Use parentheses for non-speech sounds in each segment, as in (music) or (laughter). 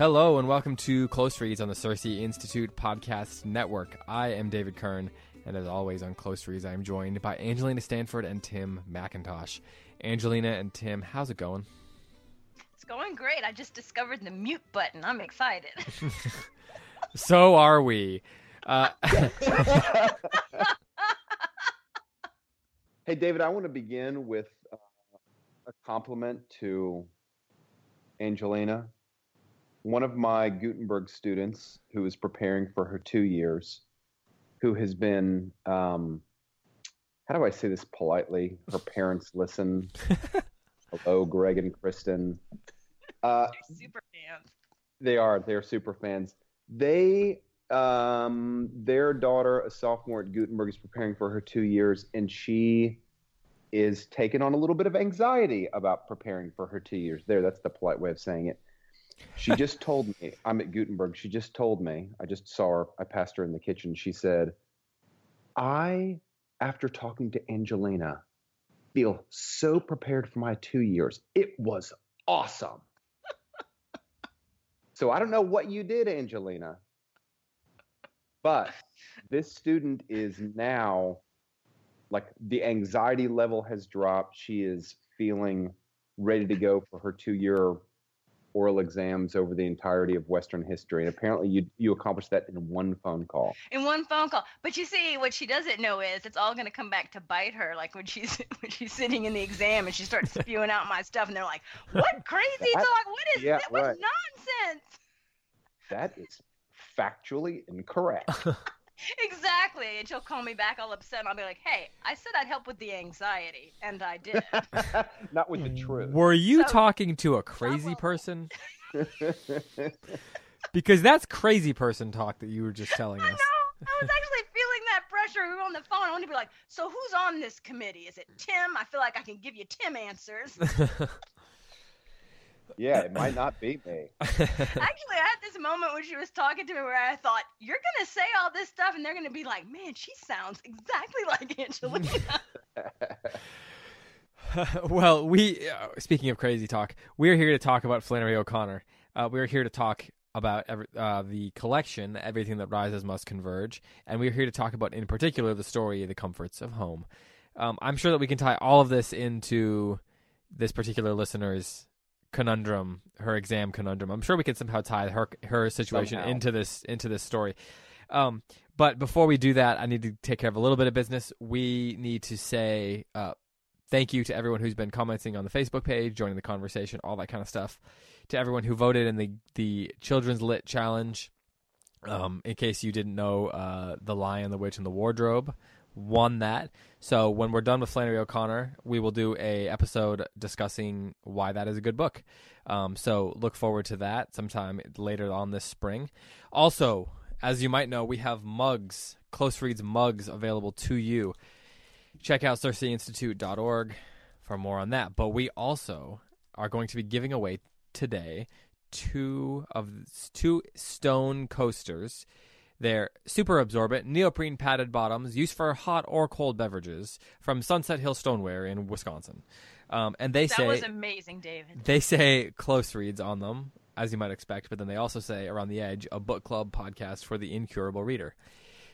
Hello and welcome to Close Reads on the CiRCE Institute Podcast Network. I am David Kern, and as always on Close Reads, I am joined by Angelina Stanford and Tim McIntosh. Angelina and Tim, how's it going? It's going great. I just discovered the mute button. I'm excited. (laughs) (laughs) so are we. Uh, (laughs) hey, David, I want to begin with uh, a compliment to Angelina one of my Gutenberg students who is preparing for her two years, who has been, um, how do I say this politely? Her (laughs) parents listen. Hello, Greg and Kristen. (laughs) Uh, super fans. They are. They're super fans. They, um, their daughter, a sophomore at Gutenberg, is preparing for her two years, and she is taking on a little bit of anxiety about preparing for her two years. There, that's the polite way of saying it she just told me, I'm at Gutenberg. She just told me, I just saw her, I passed her in the kitchen. She said, I, after talking to Angelina, feel so prepared for my two years. It was awesome. so I don't know what you did, Angelina, but this student is now like the anxiety level has dropped. She is feeling ready to go for her two year oral exams over the entirety of Western history. And apparently, you you accomplished that in one phone call. In one phone call. But you see, what she doesn't know is it's all going to come back to bite her. Like when she's (laughs) when she's sitting in the exam and she starts spewing out my stuff, and they're like, "What (laughs) crazy that, talk? What is yeah, that? What right. nonsense?" That is factually incorrect. (laughs) exactly. And she'll call me back all upset, and I'll be like, "Hey, I said I'd help with the anxiety, and I did." (laughs) Not with the truth. Were you so, talking to a crazy person? (laughs) because that's crazy person talk that you were just telling us. I know. I was actually feeling that pressure. We were on the phone. I want to be like, "So who's on this committee? Is it Tim? I feel like I can give you Tim answers." (laughs) Yeah, it might not be me. (laughs) Actually, I had this moment when she was talking to me where I thought, you're going to say all this stuff, and they're going to be like, man, she sounds exactly like Angelina. (laughs) (laughs) well, we, uh, speaking of crazy talk, we're here to talk about Flannery O'Connor. Uh, we're here to talk about every, uh, the collection, Everything That Rises Must Converge, and we're here to talk about, in particular, the story, The Comforts of Home. Um, I'm sure that we can tie all of this into this particular listener's conundrum, her exam conundrum. I'm sure we can somehow tie her her situation somehow. into this into this story. Um, but before we do that, I need to take care of a little bit of business. We need to say uh, thank you to everyone who's been commenting on the Facebook page, joining the conversation, all that kind of stuff. To everyone who voted in the the Children's Lit Challenge. Um, in case you didn't know, uh, the Lion, the Witch, and the Wardrobe won that. So when we're done with Flannery O'Connor, we will do a episode discussing why that is a good book. Um, so look forward to that sometime later on this spring. Also, as you might know, we have mugs, close reads mugs available to you. Check out CirceInstitute.org for more on that. But we also are going to be giving away today two of two stone coasters they're super absorbent, neoprene padded bottoms used for hot or cold beverages from Sunset Hill Stoneware in Wisconsin. Um, and they that say that was amazing, David. They say close reads on them, as you might expect, but then they also say around the edge a book club podcast for the incurable reader.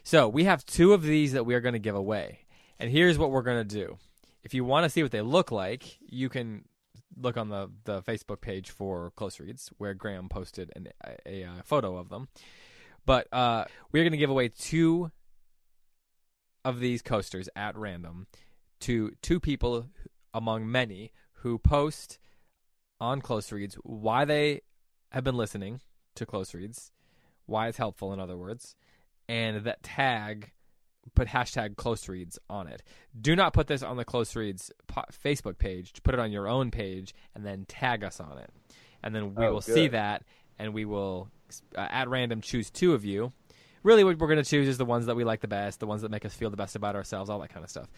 So we have two of these that we are going to give away, and here's what we're going to do. If you want to see what they look like, you can look on the the Facebook page for close reads where Graham posted an, a, a, a photo of them. But uh, we're going to give away two of these coasters at random to two people among many who post on Close Reads why they have been listening to Close Reads, why it's helpful, in other words, and that tag, put hashtag Close Reads on it. Do not put this on the Close Reads po- Facebook page. Put it on your own page and then tag us on it. And then we oh, will good. see that and we will uh, at random choose two of you. Really, what we're going to choose is the ones that we like the best, the ones that make us feel the best about ourselves, all that kind of stuff.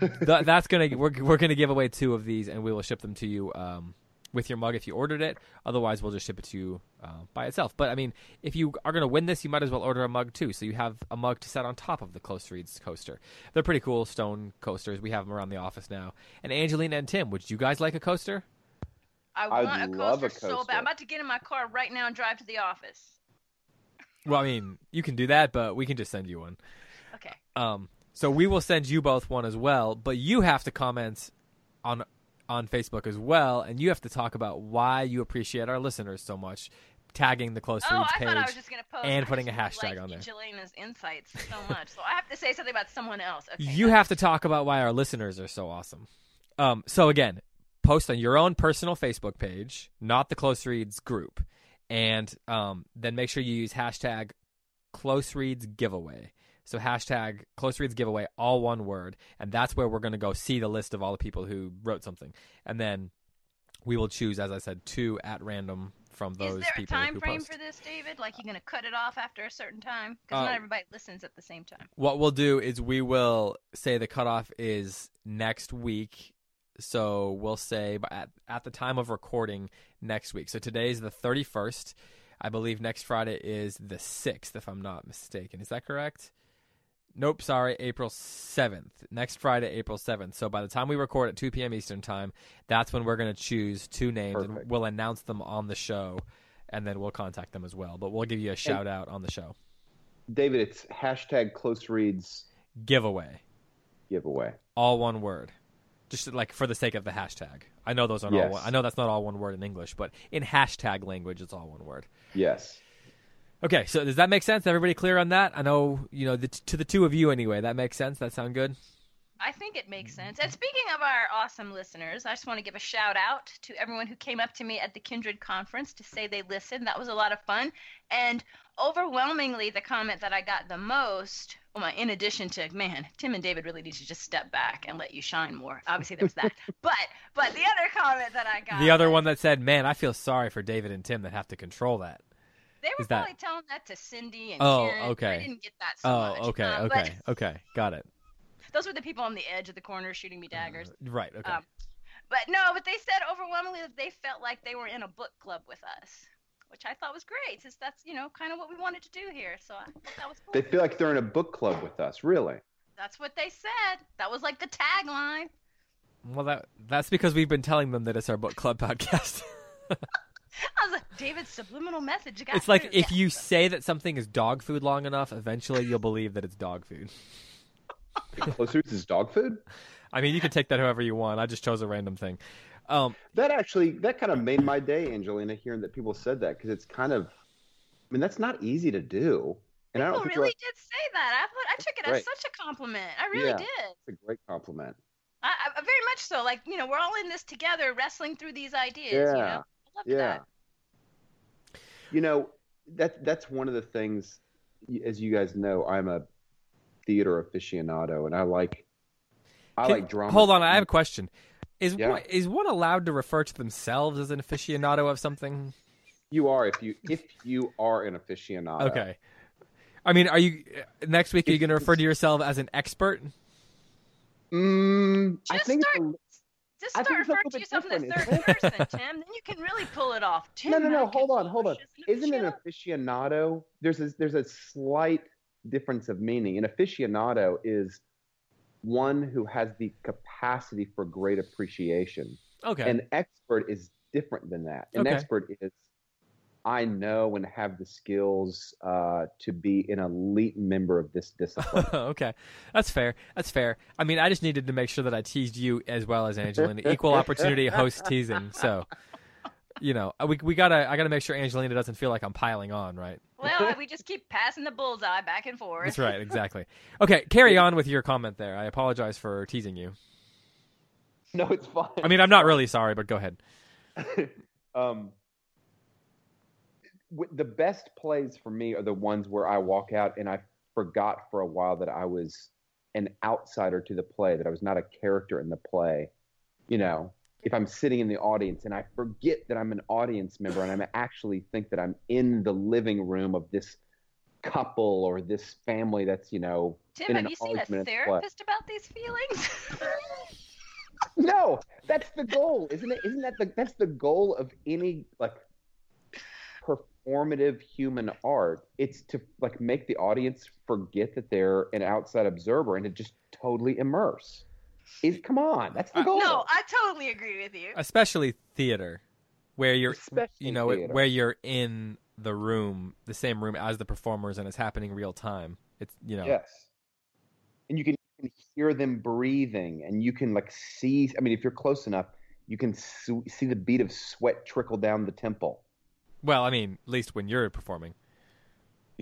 Th- (laughs) that's gonna we're we're gonna give away two of these, and we will ship them to you um, with your mug if you ordered it. Otherwise, we'll just ship it to you uh, by itself. But I mean, if you are going to win this, you might as well order a mug too, so you have a mug to set on top of the Close Reads coaster. They're pretty cool stone coasters. We have them around the office now. And Angelina and Tim, would you guys like a coaster? I I'd want a love coaster, a so bad. I'm about to get in my car right now and drive to the office. Well, I mean, you can do that, but we can just send you one. Okay. Um, so we will send you both one as well, but you have to comment on on Facebook as well, and you have to talk about why you appreciate our listeners so much, tagging the close Oh, reads I page. thought I was just gonna post and I putting just a hashtag like on there. Angelina's insights so much, so I have to say something about someone else. Okay. you have to talk about why our listeners are so awesome. Um, so again, post on your own personal Facebook page, not the Close Reads group, and um, then make sure you use hashtag Close Reads Giveaway. So hashtag Close Reads Giveaway, all one word, and that's where we're going to go see the list of all the people who wrote something, and then we will choose, as I said, two at random from those Is there a time frame post. for this, David? Like you're gonna cut it off after a certain time? Because Uh, not everybody listens at the same time. What we'll do is we will say the cutoff is next week. So we'll say at, at the time of recording next week. So today is the 31st. I believe next Friday is the 6th, if I'm not mistaken. Is that correct? Nope, sorry, April 7th. Next Friday, April 7th. So by the time we record at 2 p.m. Eastern Time, that's when we're going to choose two names and we'll announce them on the show and then we'll contact them as well. But we'll give you a shout out on the show. David, it's hashtag close reads Giveaway. giveaway. all one word just like for the sake of the hashtag i know those aren't all one, i know that's not all one word in english but in hashtag language it's all one word Yes. okay so does that make sense everybody clear on that i know you know the, to the two of you anyway that makes sense that sound good I think it makes sense. And speaking of our awesome listeners, I just want to give a shout out to everyone who came up to me at the Kindred conference to say they listened. That was a lot of fun. And overwhelmingly, the comment that I got the most, well, my- in addition to, man, Tim and David really need to just step back and let you shine more. Obviously, there was that. (laughs) but but the other comment that I got, the other one that said man i feel sorry for david and tim that have to control that they were is that- probably telling that to Cindy and Oh, Karen. okay. I didn't get that so oh much. okay Um, okay okay got it those were the people on the edge of the corner shooting me daggers. right okay Um, But no, but they said overwhelmingly that they felt like they were in a book club with us, which I thought was great, since that's you know kind of what we wanted to do here. So I thought that was cool. They feel like they're in a book club with us. Really? That's what they said. That was like the tagline. well that that's because we've been telling them that it's our book club (laughs) podcast (laughs) I was like, David's subliminal message. Got it's like through. if Yeah. you say that something is dog food long enough eventually you'll believe that it's dog food Close reads is dog food. (laughs) I mean, you can take that however you want. I just chose a random thing. Um, That actually that kind of made my day, Angelina, hearing that people said that because it's kind of, I mean, that's not easy to do. And I don't really you're- did say that. I thought I took it as such a compliment. I really Yeah. did. it's a great compliment. I, I very much so. Like you know, we're all in this together, wrestling through these ideas. Yeah. You know, I love Yeah. that. You know, that that's one of the things. As you guys know, I'm a theater aficionado, and I like I can- like drama. hold on, I have a question. Is Yeah. one, is one allowed to refer to themselves as an aficionado of something? You are if you if you are an aficionado. Okay. I mean, are you next week? Are you If going to refer to yourself as an expert? Mm, I Just think it's start- a- Just I start think referring to bit yourself in the third person, (laughs) Tim. Then you can really pull it off. Tim no, no, no. McIntosh Hold on, hold on. is an Isn't an aficionado. aficionado? There's a, there's a slight difference of meaning. An aficionado is one who has the capacity for great appreciation. Okay. An expert is different than that. An Okay. expert is I know and have the skills uh, to be an elite member of this discipline. (laughs) okay, that's fair. That's fair. I mean, I just needed to make sure that I teased you as well as Angelina. (laughs) Equal opportunity host teasing. So, you know, we we gotta I gotta make sure Angelina doesn't feel like I'm piling on, right? Well, (laughs) we just keep passing the bullseye back and forth. That's right, exactly. Okay, carry on with your comment there. I apologize for teasing you. no, it's fine. I mean, I'm not really sorry, but go ahead. (laughs) um, the best plays for me are the ones where I walk out and I forgot for a while that I was an outsider to the play, that I was not a character in the play. You know, if I'm sitting in the audience and I forget that I'm an audience member and I actually think that I'm in the living room of this couple or this family that's, you know, Tim, in have you seen a therapist about these feelings? (laughs) No, that's the goal, isn't it? Isn't that the that's the goal of any like performative human art? It's to like make the audience forget that they're an outside observer and to just totally immerse. Is come on, that's the Uh, goal. no, I totally agree with you. Especially theater. where you're you know theater. where you're in the room, the same room as the performers, and it's happening real time. It's you know yes, and you can, you can hear them breathing, and you can like see. I mean, if you're close enough, you can see the bead of sweat trickle down the temple. Well, I mean, at least when you're performing.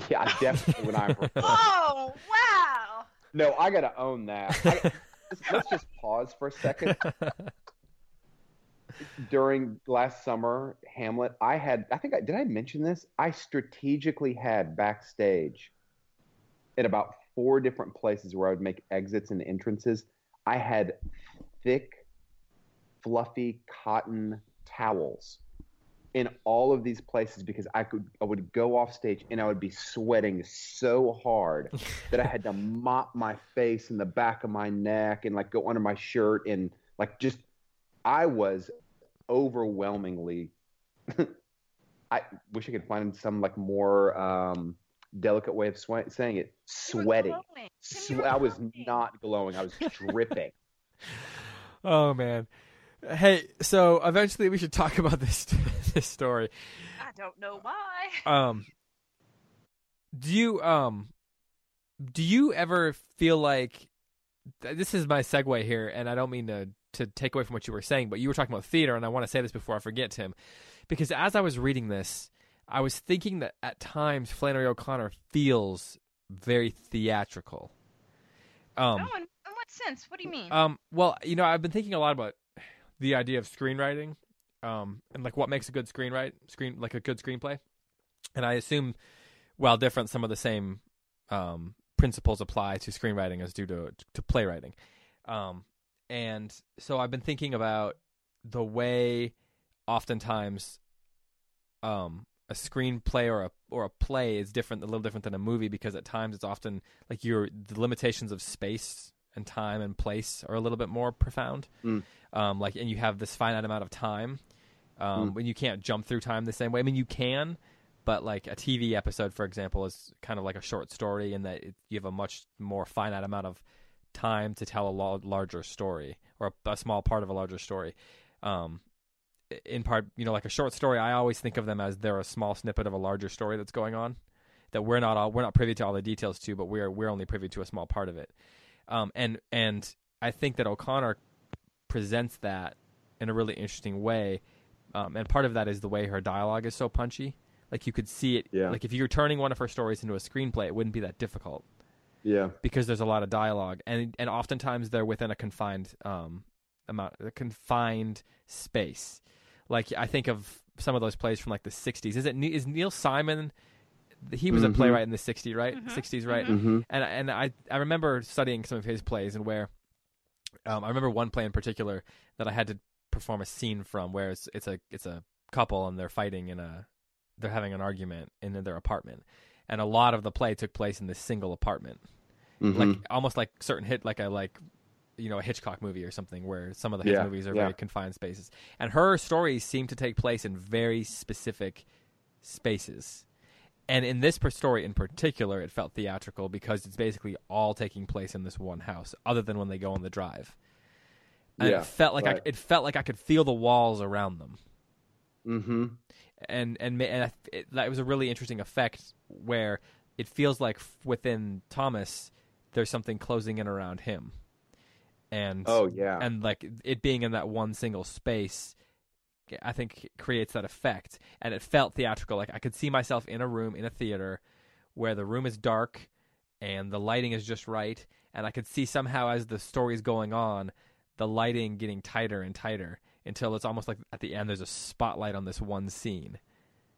Yeah, definitely when I'm performing. (laughs) oh wow! No, I gotta own that. I, let's just pause for a second. (laughs) During last summer, Hamlet, I had, I think I did I mention this? I strategically had backstage in about four different places where I would make exits and entrances. I had thick, fluffy cotton towels in all of these places because I could I would go off stage and I would be sweating so hard (laughs) that I had to mop my face and the back of my neck and like go under my shirt and like just I was overwhelmingly (laughs) I wish I could find some like more um, delicate way of swe- saying it sweating. Swe- I was not glowing. I was dripping. (laughs) oh man. Hey, so eventually we should talk about this this story. I don't know why. Um, do you um, do you ever feel like this is my segue here, and I don't mean to to take away from what you were saying, but you were talking about theater, and I want to say this before I forget, Tim, because as I was reading this, I was thinking that at times Flannery O'Connor feels very theatrical. Um, oh, in, in what sense? What do you mean? Um, well, you know, I've been thinking a lot about the idea of screenwriting, um, and like what makes a good screenwrite screen like a good screenplay. And I assume, while different, some of the same um, principles apply to screenwriting as do to to playwriting. Um, and so I've been thinking about the way, oftentimes, um, a screenplay or a or a play is different, a little different than a movie because at times it's often like your the limitations of space and time and place are a little bit more profound. Mm. Um, like, and you have this finite amount of time um, mm. when you can't jump through time the same way. I mean, you can, but like a TV episode, for example, is kind of like a short story in that it, you have a much more finite amount of time to tell a lo- larger story or a, a, small part of a larger story. Um, in part, you know, like a short story, I always think of them as they're a small snippet of a larger story that's going on that we're not all we're not privy to all the details to, but we're we're only privy to a small part of it. Um, and and I think that O'Connor presents that in a really interesting way. Um, and part of that is the way her dialogue is so punchy. Like you could see it. Yeah. Like if you're turning one of her stories into a screenplay, it wouldn't be that difficult. Yeah. Because there's a lot of dialogue, and and oftentimes they're within a confined um amount, a confined space. Like I think of some of those plays from like the '60s. Is it is Neil Simon? He was mm-hmm. a playwright in the '60s, right? Mm-hmm. '60s, right? Mm-hmm. And and I I remember studying some of his plays and where um, I remember one play in particular that I had to perform a scene from where it's it's a it's a couple and they're fighting in a they're having an argument in their apartment, and a lot of the play took place in this single apartment, mm-hmm. like almost like certain hit like a like you know a Hitchcock movie or something where some of the yeah, movies are yeah. very confined spaces, and her stories seem to take place in very specific spaces. And in this story in particular, it felt theatrical because it's basically all taking place in this one house, other than when they go on the drive. And yeah, it felt like right. I, it felt like I could feel the walls around them. Mm-hmm. And and, and it, that was a really interesting effect where it feels like within Thomas, there's something closing in around him. And oh yeah, and like it being in that one single space I think creates that effect, and it felt theatrical. Like I could see myself in a room in a theater where the room is dark and the lighting is just right, and I could see somehow as the story is going on, the lighting getting tighter and tighter until it's almost like at the end there's a spotlight on this one scene.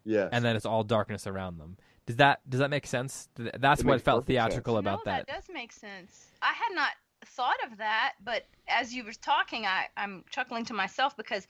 Yeah. And then it's all darkness around them. Does that does that make sense? That's it what felt theatrical sense. about no, that. That does make sense. I had not thought of that, but as you were talking, I, I'm chuckling to myself because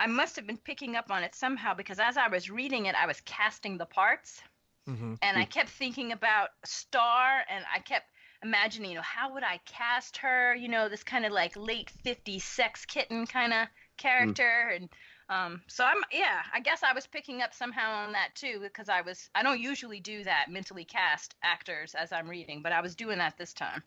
I must have been picking up on it somehow because as I was reading it, I was casting the parts. Mm-hmm. And I kept thinking about Star, and I kept imagining, you know, how would I cast her? You know, this kind of like late 50s sex kitten kind of character. Mm. And um, so I'm, yeah, I guess I was picking up somehow on that too because I was, I don't usually do that, mentally cast actors as I'm reading, but I was doing that this time.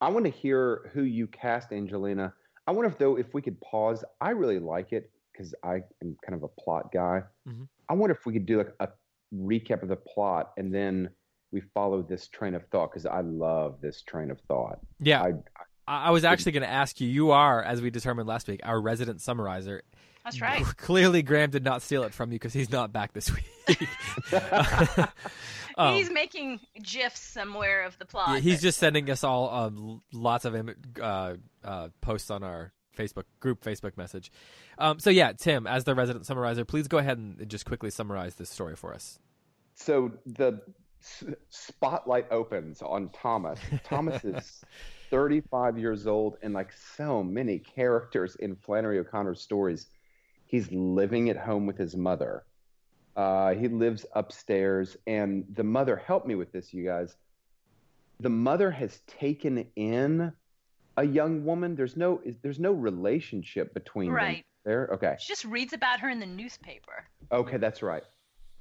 I want to hear who you cast, Angelina. I wonder if though if we could pause. I really like it because I am kind of a plot guy. Mm-hmm. I wonder if we could do like a recap of the plot and then we follow this train of thought because I love this train of thought. Yeah. I, I, I was actually going to ask you. You are, as we determined last week, our resident summarizer. That's right. (laughs) Clearly, Graham did not steal it from you because he's not back this week. (laughs) (laughs) um, he's making gifs somewhere of the plot. Yeah, he's just sending us all um, lots of uh, uh, posts on our Facebook group Facebook message. Um, so yeah, Tim, as the resident summarizer, please go ahead and just quickly summarize this story for us. So the spotlight opens on Thomas. Thomas is (laughs) 35 years old, and like so many characters in Flannery O'Connor's stories, he's living at home with his mother. Uh, he lives upstairs, and the mother helped me with this, you guys. The mother has taken in a young woman. There's no there's no relationship between right. them. There, okay. She just reads about her in the newspaper. Okay, that's right.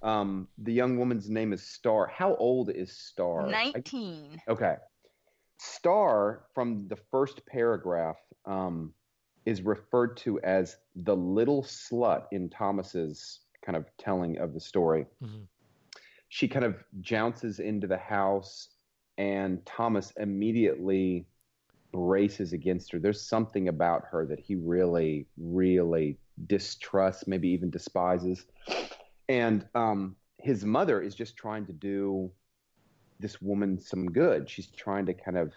Um, the young woman's name is Star. How old is Star? Nineteen. I, okay. Star from the first paragraph um, is referred to as the little slut in Thomas's kind of telling of the story. Mm-hmm. She kind of jounces into the house, and Thomas immediately braces against her. There's something about her that he really, really distrusts, maybe even despises. And um, his mother is just trying to do this woman some good. She's trying to kind of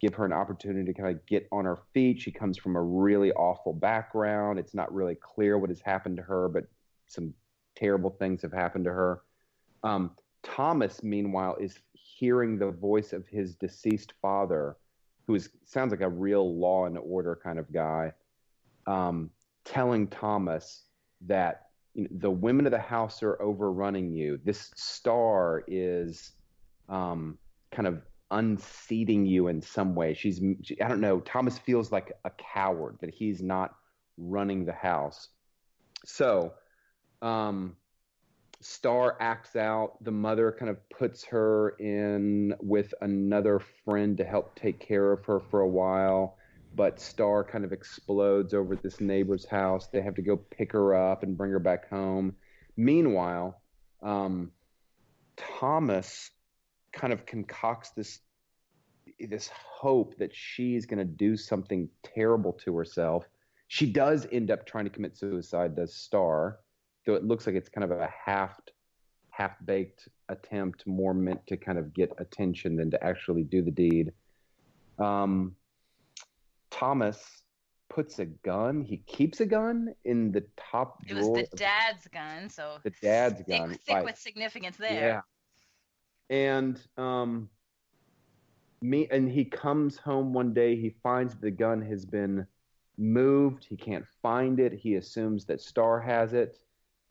give her an opportunity to kind of get on her feet. She comes from a really awful background. It's not really clear what has happened to her, but some terrible things have happened to her. Um, Thomas, meanwhile, is hearing the voice of his deceased father, who is, sounds like a real law and order kind of guy, um, telling Thomas that you know, the women of the house are overrunning you. This star is um, kind of unseating you in some way. She's, she, I don't know, Thomas feels like a coward that he's not running the house. So, um, Star acts out. The mother kind of puts her in with another friend to help take care of her for a while. But Star kind of explodes over this neighbor's house. They have to go pick her up and bring her back home. Meanwhile, um, Thomas kind of concocts this this hope that she's going to do something terrible to herself. She does end up trying to commit suicide. Does Star, though it looks like it's kind of a half half baked attempt, more meant to kind of get attention than to actually do the deed. Um, Thomas puts a gun. He keeps a gun in the top drawer. It was the dad's gun, so the dad's thick, gun. Thick right. with significance there. Yeah. And um, me and he comes home one day. He finds the gun has been moved. He can't find it. He assumes that Star has it.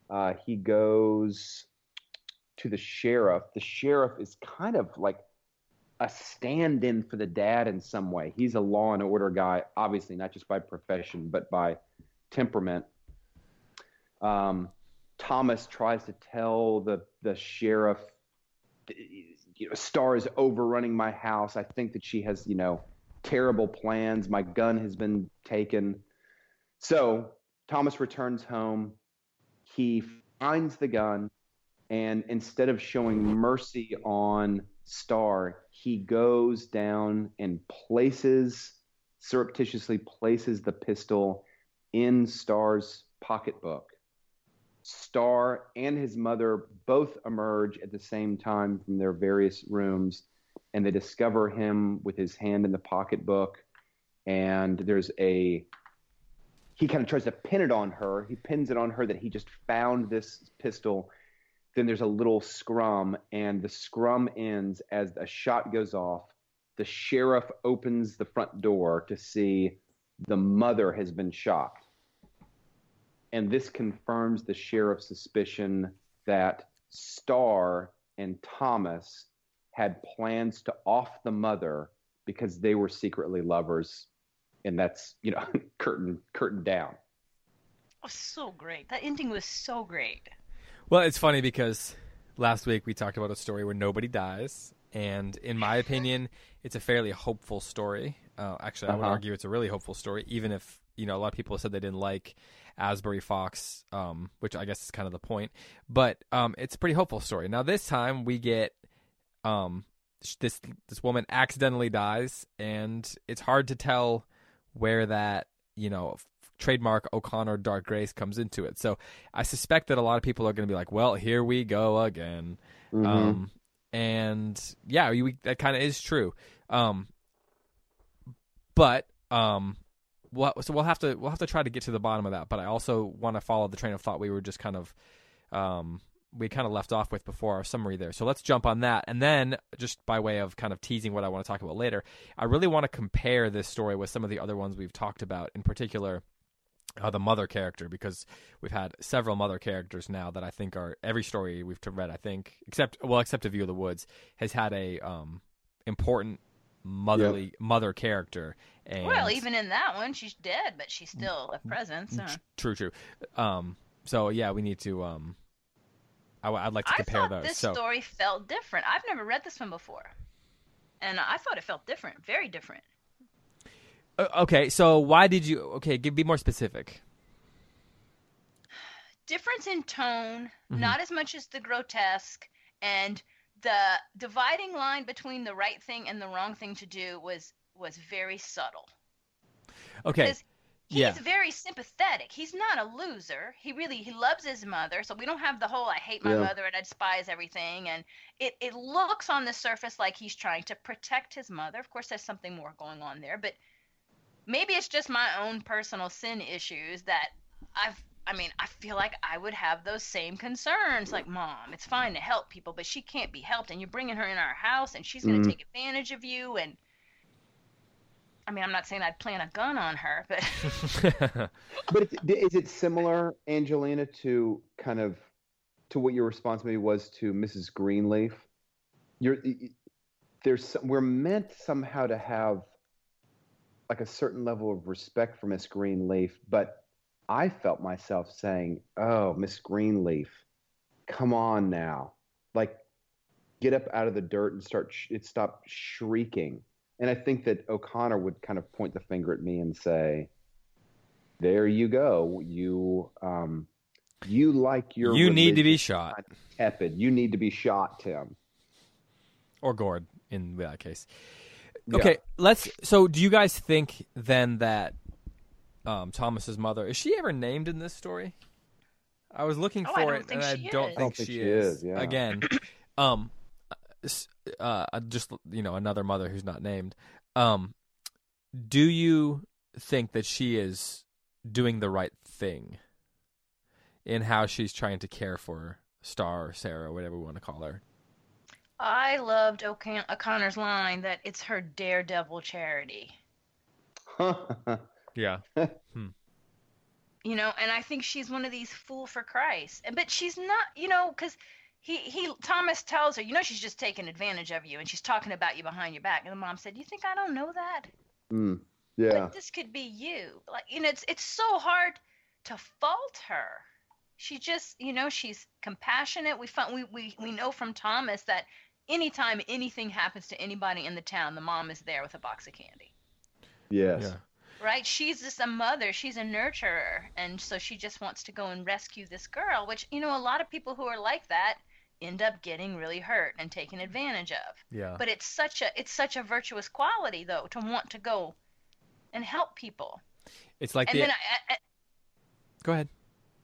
Uh, he goes to the sheriff. The sheriff is kind of like a stand in for the dad in some way. He's a law and order guy, obviously, not just by profession, but by temperament. Um, Thomas tries to tell the, the sheriff, you know, Star is overrunning my house. I think that she has, you know, terrible plans. My gun has been taken. So Thomas returns home. He finds the gun, and instead of showing mercy on Star, he goes down and places, surreptitiously places the pistol in Star's pocketbook. Star and his mother both emerge at the same time from their various rooms, and they discover him with his hand in the pocketbook. And there's a he kind of tries to pin it on her. He pins it on her that he just found this pistol then there's a little scrum, and the scrum ends as a shot goes off. The sheriff opens the front door to see the mother has been shot. And this confirms the sheriff's suspicion that Star and Thomas had plans to off the mother because they were secretly lovers. And that's, you know, (laughs) curtain curtain down. Oh, so great. That ending was so great. Well, it's funny because last week we talked about a story where nobody dies, and in my (laughs) opinion, it's a fairly hopeful story. Uh, actually, I would Uh-huh. argue it's a really hopeful story, even if you know a lot of people said they didn't like Asbury Fox, um, which I guess is kind of the point. But um, it's a pretty hopeful story. Now this time we get um, this this woman accidentally dies, and it's hard to tell where that you know trademark O'Connor Dark Grace comes into it. So I suspect that a lot of people are going to be like, "Well, here we go again," mm-hmm. um, and yeah, we, that kind of is true. Um, but um, well, so we'll have to we'll have to try to get to the bottom of that. But I also want to follow the train of thought we were just kind of um, we kind of left off with before our summary there. So let's jump on that. And then, just by way of kind of teasing what I want to talk about later, I really want to compare this story with some of the other ones we've talked about, in particular, uh, the mother character, because we've had several mother characters now that I think are every story we've read, I think, except, well, except A View of the Woods, has had a um, important motherly yep. mother character. And well, even in that one, she's dead, but she's still a presence. Huh? True, true. Um, so yeah, we need to. Um, I, would like to compare I thought those. This so, story felt different. I've never read this one before, and I thought it felt different, very different. Uh, okay, so why did you? Okay, give be more specific. Difference in tone, mm-hmm. not as much as the grotesque, and the dividing line between the right thing and the wrong thing to do was was very subtle. Okay. Because he's yeah. very sympathetic. He's not a loser. He really he loves his mother. So we don't have the whole I hate my yeah. mother and I despise everything. And it it looks on the surface like he's trying to protect his mother. Of course, there's something more going on there, but maybe it's just my own personal sin issues that I've I mean, I feel like I would have those same concerns. Like, mom, it's fine to help people, but she can't be helped, and you're bringing her in our house, and she's going to mm. Mm-hmm. take advantage of you. And I mean, I'm not saying I'd plant a gun on her, but (laughs) but is it similar, Angelina, to kind of to what your responsibility was to Mrs. Greenleaf? You're there's we're meant somehow to have like a certain level of respect for Miss Greenleaf, but I felt myself saying, "Oh, Miss Greenleaf, come on now, like get up out of the dirt and start sh- it stop shrieking." And I think that O'Connor would kind of point the finger at me and say, "There you go, you um, you like your you need to be shot, tepid. You need to be shot, Tim, or gored in that case." Okay, yeah. let's. So, do you guys think then that um, Thomas's mother. Is she ever named in this story? I was looking oh, for it, and I don't think, I don't she, think she is. is yeah. Again, (clears throat) um, uh, just you know, another mother who's not named. Um, do you think that she is doing the right thing in how she's trying to care for Star or Sarah, whatever we want to call her? I loved O'Connor's line that it's her daredevil charity. (laughs) Yeah. (laughs) hmm. You know, and I think she's one of these fool for Christ. But she's not, you know, because he he Thomas tells her, you know, she's just taking advantage of you, and she's talking about you behind your back. And the mom said, "You think I don't know that? Mm, yeah. Like, this could be you. Like, you know, it's it's so hard to fault her. She just, you know, she's compassionate. We find we we we know from Thomas that anytime anything happens to anybody in the town, the mom is there with a box of candy. Yes. Yeah right? She's just a mother, she's a nurturer, and so she just wants to go and rescue this girl, which, you know, a lot of people who are like that end up getting really hurt and taken advantage of. Yeah. But it's such a it's such a virtuous quality though to want to go and help people. It's like and the then I, I, Go ahead.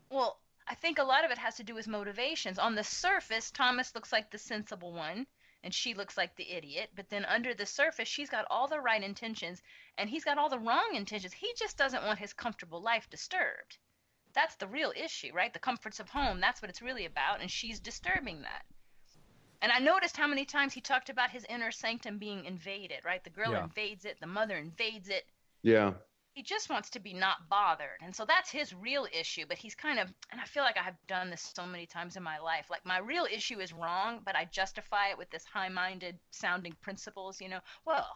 Well, I think a lot of it has to do with motivations. On the surface, Thomas looks like the sensible one and she looks like the idiot. But then under the surface, she's got all the right intentions and he's got all the wrong intentions. He just doesn't want his comfortable life disturbed. That's the real issue, right? The comforts of home. That's what it's really about. And she's disturbing that. And I noticed how many times he talked about his inner sanctum being invaded, right? The girl yeah. invades it, the mother invades it. Yeah he just wants to be not bothered. And so that's his real issue. But he's kind of, and I feel like I have done this so many times in my life. Like my real issue is wrong, but I justify it with this high minded sounding principles, you know, well,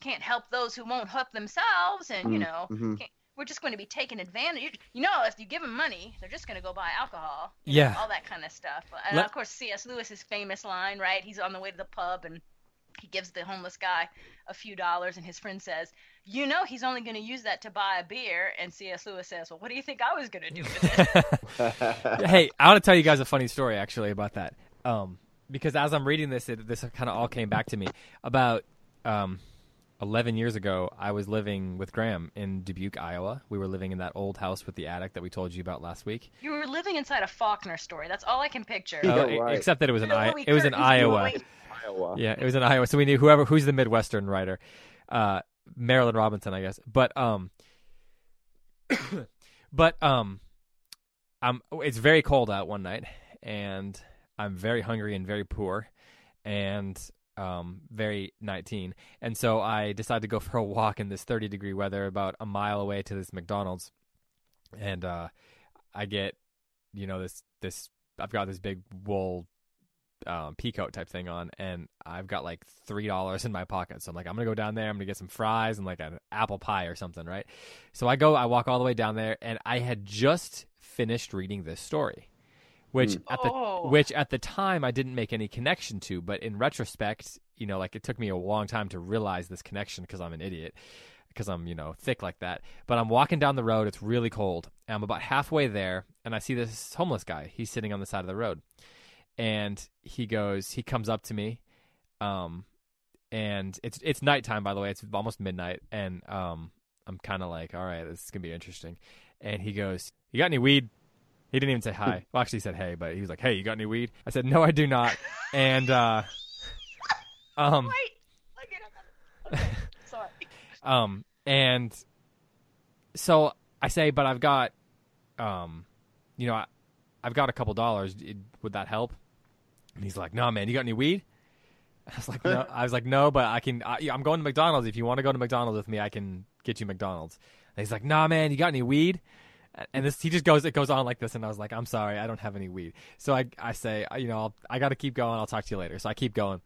can't help those who won't help themselves. And, you mm, know, mm-hmm. we're just going to be taken advantage. You know, if you give them money, they're just going to go buy alcohol. yeah. Know, all that kind of stuff. And Let- of course, C.S. Lewis's famous line, right? He's on the way to the pub and he gives the homeless guy a few dollars, and his friend says, "You know, he's only going to use that to buy a beer." And C.S. Lewis says, "Well, what do you think I was going to do with it?" (laughs) hey, I want to tell you guys a funny story actually about that. Um, because as I'm reading this, it, this kind of all came back to me about um, 11 years ago. I was living with Graham in Dubuque, Iowa. We were living in that old house with the attic that we told you about last week. You were living inside a Faulkner story. That's all I can picture. Oh, right. except that it was in I- it was in Iowa. Iowa. Yeah, it was in Iowa. So we knew whoever who's the Midwestern writer, uh, Marilynne Robinson, I guess. But um, (coughs) but um, I'm. it's very cold out one night, and I'm very hungry and very poor, and um, very 19. And so I decided to go (laughs) for a walk in this 30 degree weather about a mile away to this McDonald's, and uh, I get, you know, this this I've got this big wool um, peacoat type thing on, and I've got like three dollars in my pocket. So I'm like, I'm gonna go down there. I'm gonna get some fries and like an apple pie or something, right? So I go, I walk all the way down there, and I had just finished reading this story, which mm. at the oh. which at the time I didn't make any connection to, but in retrospect, you know, like it took me a long time to realize this connection because I'm an idiot. Because I'm, you know, thick like that. But I'm walking down the road. It's really cold. I'm about halfway there, and I see this homeless guy. He's sitting on the side of the road and he goes, he comes up to me, um, and it's it's nighttime by the way, it's almost midnight, and um, I'm kind of like, all right, this is gonna be interesting, and he goes, you got any weed? He didn't even say hi. (laughs) Well, actually, he said hey, but he was like, hey, you got any weed? I said, no, I do not, and uh, (laughs) um, wait, okay, (laughs) sorry, um, and so I say, but I've got, um, you know, I, I've got a couple dollars. Would that help? And he's like, "No, man, you got any weed?" (laughs) I was like, "No." I was like, "No, but I can. I, am going to McDonald's. If you want to go to McDonald's with me, I can get you McDonald's." And he's like, "Nah, man, you got any weed?" And this, he just goes, it goes on like this, and I was like, "I'm sorry, I don't have any weed." So I, I say, you know, I'll, I got to keep going. I'll talk to you later. So I keep going,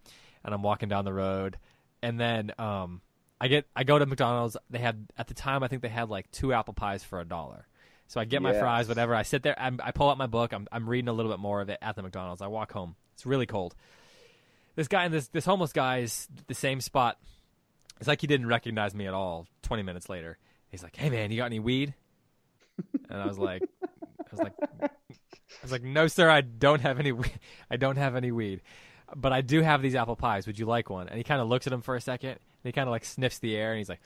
and I'm walking down the road, and then um, I get, I go to McDonald's. They had at the time, I think they had like two apple pies for a dollar. So I get my fries, whatever. I sit there. I'm, i pull out my book. I'm, I'm reading a little bit more of it at the McDonald's. I walk home. It's really cold. This guy and this this homeless guy is the same spot. It's like he didn't recognize me at all. Twenty minutes later, he's like, "Hey man, you got any weed?" And I was like, I was like, I was like, "No, sir, I don't have any. I don't have any weed, but I do have these apple pies. Would you like one?" And he kind of looks at him for a second. And he kind of like sniffs the air, and he's like,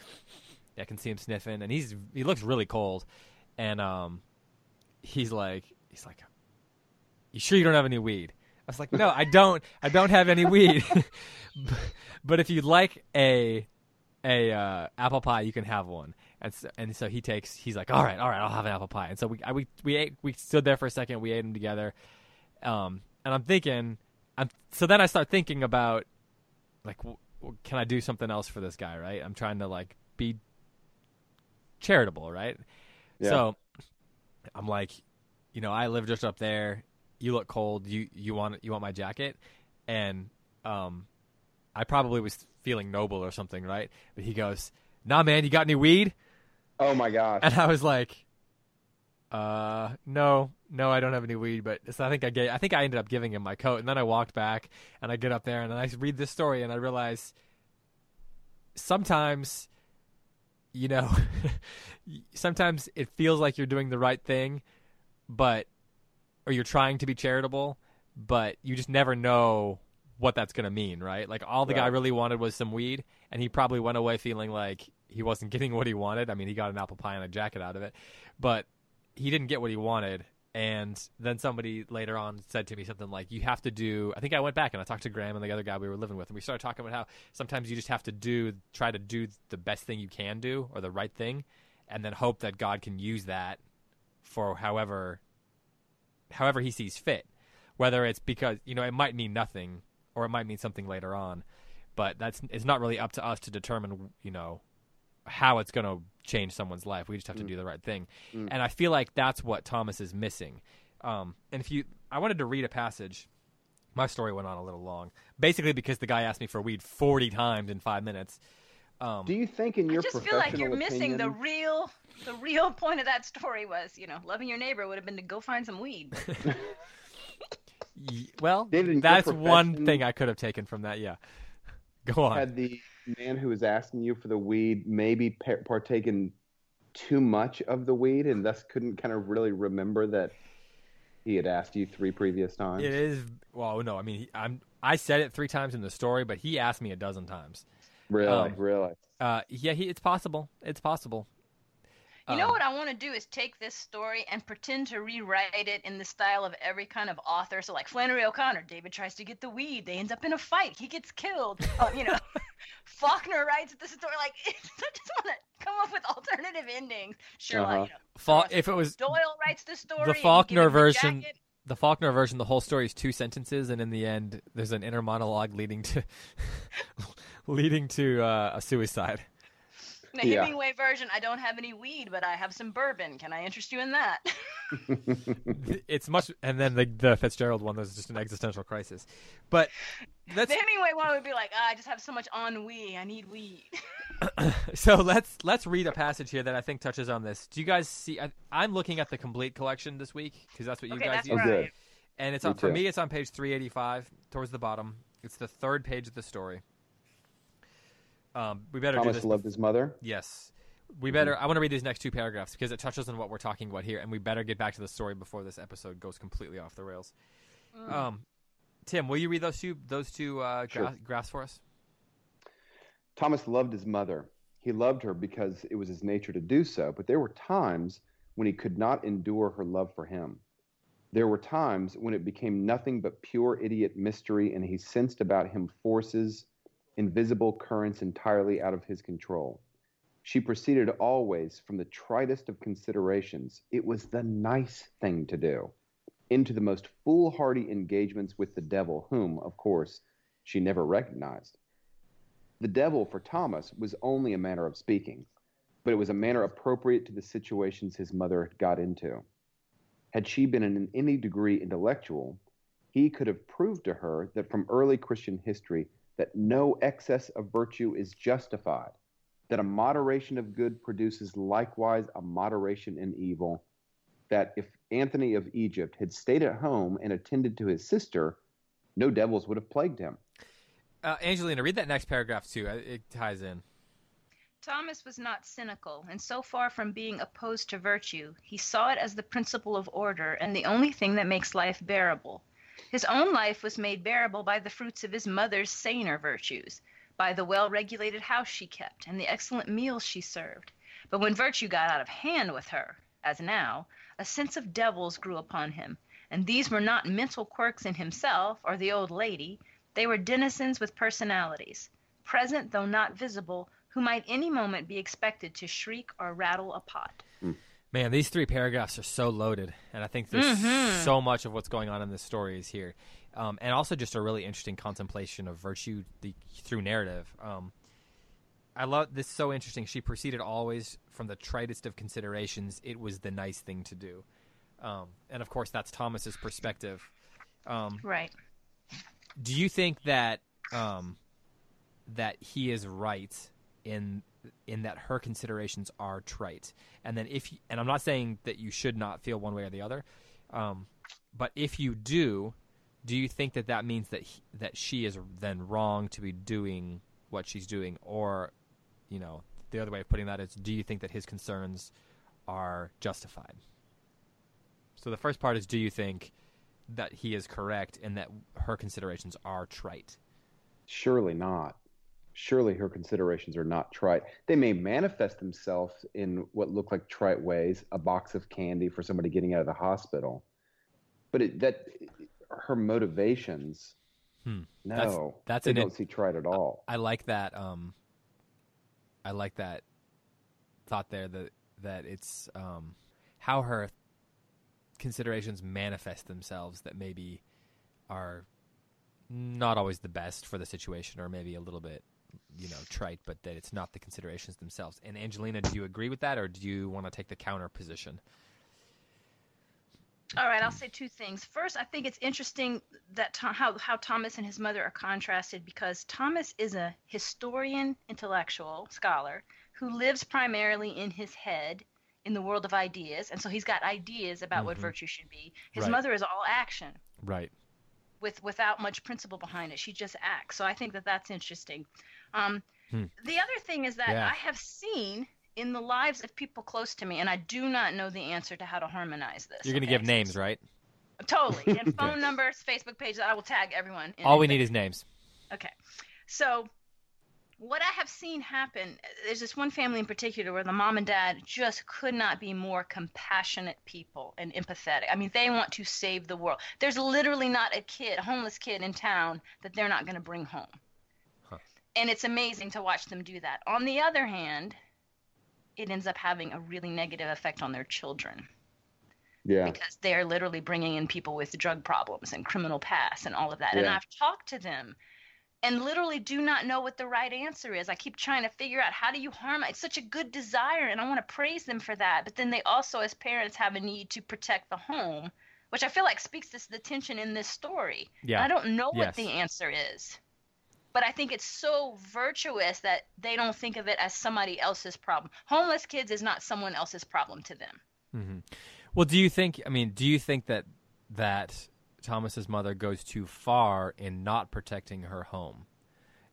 yeah, "I can see him sniffing." And he's he looks really cold and um, he's like, he's like, you sure you don't have any weed? I was like, no, I don't. I don't have any weed. (laughs) but if you'd like a a uh, apple pie, you can have one. And so, and so he takes. He's like, all right, all right, I'll have an apple pie. And so we I, we we ate. We stood there for a second. We ate them together. Um, and I'm thinking, I'm so then I start thinking about, like, w- can I do something else for this guy? Right? I'm trying to like be charitable, right? Yeah. So I'm like, you know, I live just up there. You look cold. You you want you want my jacket? And um, I probably was feeling noble or something, right? But he goes, "Nah, man, you got any weed?" Oh my gosh! And I was like, "Uh, no, no, I don't have any weed." But so I think I gave, I think I ended up giving him my coat, and then I walked back, and I get up there, and I read this story, and I realize sometimes you know, (laughs) sometimes it feels like you're doing the right thing, but or you're trying to be charitable, but you just never know what that's going to mean, right? Like all the right. guy really wanted was some weed, and he probably went away feeling like he wasn't (laughs) getting what he wanted. I mean, he got an apple pie and a jacket out of it, but he didn't get what he wanted, and then somebody later on said to me something like, "You have to do." I think I went back and I talked to Graham and the other guy we were living with, and we started talking about how sometimes you just have to do, try to do the best thing you can do or the right thing, and then hope that God can use that for however, however He sees fit. Whether it's because you know it might mean nothing or it might mean something later on, but that's it's not really up to us to determine. You know how it's going to change someone's life. We just have to mm. do the right thing. Mm. And I feel like that's what Thomas is missing. Um, and if you, I wanted to read a passage. My story went on a little long, basically because the guy asked me for weed forty times in five minutes. Um, do you think in your I just feel like you're opinion, missing the real, the real point of that story was, you know, loving your neighbor would have been to go find some weed. (laughs) well, that's one thing I could have taken from that. Yeah. Go on. Had the man who was asking you for the weed maybe partaken too much of the weed and thus couldn't kind of really remember that he had asked you three previous times? It is. Well, no, I mean, I'm. I said it three times in the story, but he asked me a dozen times. Really, um, really. Uh, yeah, he, it's possible. It's possible. You know um, what I want to do is take this story and pretend to rewrite it in the style of every kind of author. So, like Flannery O'Connor, David tries to get the weed. They end up in a fight. He gets killed. Uh, you know, (laughs) Faulkner writes the story. Like, (laughs) I just want to come up with alternative endings. Sure, uh-huh. like, you know, Fa- if it was Doyle writes the story, the Faulkner version. The, the Faulkner version, the whole story is two sentences, and in the end, there's an inner monologue leading to (laughs) leading to uh, a suicide the yeah. Hemingway version, I don't have any weed, but I have some bourbon. Can I interest you in that? (laughs) it's much, and then the, the Fitzgerald one was just an existential crisis. But that's the Hemingway one would be like, oh, I just have so much ennui. I need weed. (laughs) (clears throat) so let's let's read a passage here that I think touches on this. Do you guys see? I, am looking at the complete collection this week because that's what you okay, guys use. Right. And it's on, for me. It's on page 385 towards the bottom. It's the third page of the story. Um, we better Thomas do this. loved his mother. Yes, we better. Mm-hmm. I want to read these next two paragraphs because it touches on what we're talking about here, and we better get back to the story before this episode goes completely off the rails. Mm. Um, Tim, will you read those two those two uh, sure. gra- graphs for us? Thomas loved his mother. He loved her because it was his nature to do so, but there were times when he could not endure her love for him. There were times when it became nothing but pure idiot mystery, and he sensed about him forces invisible currents entirely out of his control. She proceeded always from the tritest of considerations. It was the nice thing to do, into the most foolhardy engagements with the devil, whom, of course, she never recognized. The devil, for Thomas, was only a manner of speaking, but it was a manner appropriate to the situations his mother had got into. Had she been in any degree intellectual, he could have proved to her that from early Christian history that no excess of virtue is justified, that a moderation of good produces likewise a moderation in evil, that if Anthony of Egypt had stayed at home and attended to his sister, no devils would have plagued him. Uh, Angelina, read that next paragraph too. It ties in. Thomas was not cynical, and so far from being opposed to virtue, he saw it as the principle of order and the only thing that makes life bearable. His own life was made bearable by the fruits of his mother's saner virtues, by the well regulated house she kept, and the excellent meals she served. But when virtue got out of hand with her, as now, a sense of devils grew upon him, and these were not mental quirks in himself or the old lady, they were denizens with personalities, present though not visible, who might any moment be expected to shriek or rattle a pot. Mm. Man, these three paragraphs are so loaded, and I think there's mm-hmm. so much of what's going on in this story is here, um, and also just a really interesting contemplation of virtue the, through narrative. Um, I love this. So interesting. She proceeded always from the tritest of considerations. It was the nice thing to do, um, and of course that's Thomas's perspective. Um, right. Do you think that um, that he is right in in that her considerations are trite. And then if and I'm not saying that you should not feel one way or the other, um, but if you do, do you think that that means that he, that she is then wrong to be doing what she's doing, or you know the other way of putting that is, do you think that his concerns are justified? So the first part is, do you think that he is correct and that her considerations are trite? Surely not surely her considerations are not trite. They may manifest themselves in what look like trite ways, a box of candy for somebody getting out of the hospital. But it, that her motivations, hmm. no, that's, that's they don't see trite at all. I, I like that. Um, I like that thought there that that it's um, how her considerations manifest themselves that maybe are not always the best for the situation or maybe a little bit you know trite, but that it's not the considerations themselves. And Angelina, do you agree with that, or do you want to take the counter position? All right, I'll say two things. First, I think it's interesting that Tom, how how Thomas and his mother are contrasted because Thomas is a historian, intellectual, scholar who lives primarily in his head in the world of ideas, and so he's got ideas about mm-hmm. what virtue should be. His right. mother is all action. Right. with without much principle behind it. She just acts. So I think that that's interesting. Um, hmm. The other thing is that yeah. I have seen in the lives of people close to me, and I do not know the answer to how to harmonize this. You're going to okay? give names, right? Totally. (laughs) And phone numbers, Facebook pages. I will tag everyone. All we need is names. Okay. So what I have seen happen, there's this one family in particular where the mom and dad just could not be more compassionate people and empathetic. I mean, they want to save the world. There's literally not a kid, a homeless kid in town that they're not going to bring home. Huh. And it's amazing to watch them do that. On the other hand, it ends up having a really negative effect on their children. Yeah. Because they're literally bringing in people with drug problems and criminal past and all of that. Yeah. And I've talked to them and literally do not know what the right answer is. I keep trying to figure out how do you harm. It's such a good desire and I want to praise them for that. But then they also as parents have a need to protect the home, which I feel like speaks to the tension in this story. Yeah. I don't know yes. what the answer is. But I think it's so virtuous that they don't think of it as somebody else's problem. Homeless kids is not someone else's problem to them. Mm-hmm. Well, do you think? I mean, do you think that that Thomas's mother goes too far in not protecting her home.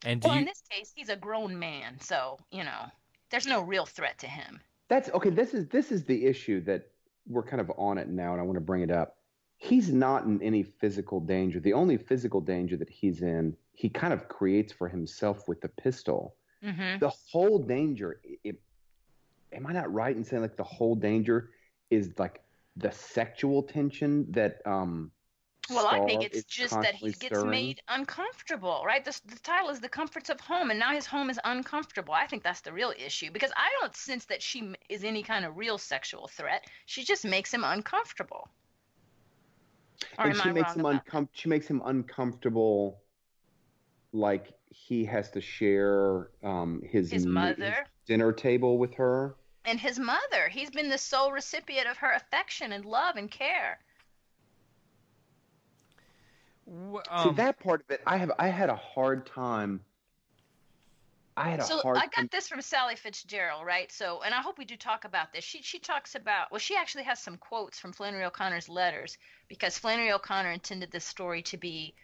And well, you... in this case, he's a grown man, so you know, there's no real threat to him. That's okay. This is this is the issue that we're kind of on it now, and I want to bring it up. He's not in any physical danger. The only physical danger that he's in, he kind of creates for himself with the pistol. Mm-hmm. The whole danger. It, am I not right in saying like the whole danger is like the sexual tension that um well, I think it's just that he gets stirring. made uncomfortable, right? The, the title is The Comforts of Home, and now his home is uncomfortable. I think that's the real issue because I don't sense that she is any kind of real sexual threat. She just makes him uncomfortable. Or and she makes him uncom- She makes him uncomfortable, like he has to share um, his, his mother his dinner table with her. And his mother. He's been the sole recipient of her affection and love and care. Um, See that part of it, I have I had a hard time. I had a so hard. I got this from Sally Fitzgerald, right? So, and I hope we do talk about this. She she talks about well, she actually has some quotes from Flannery O'Connor's letters because Flannery O'Connor intended this story to be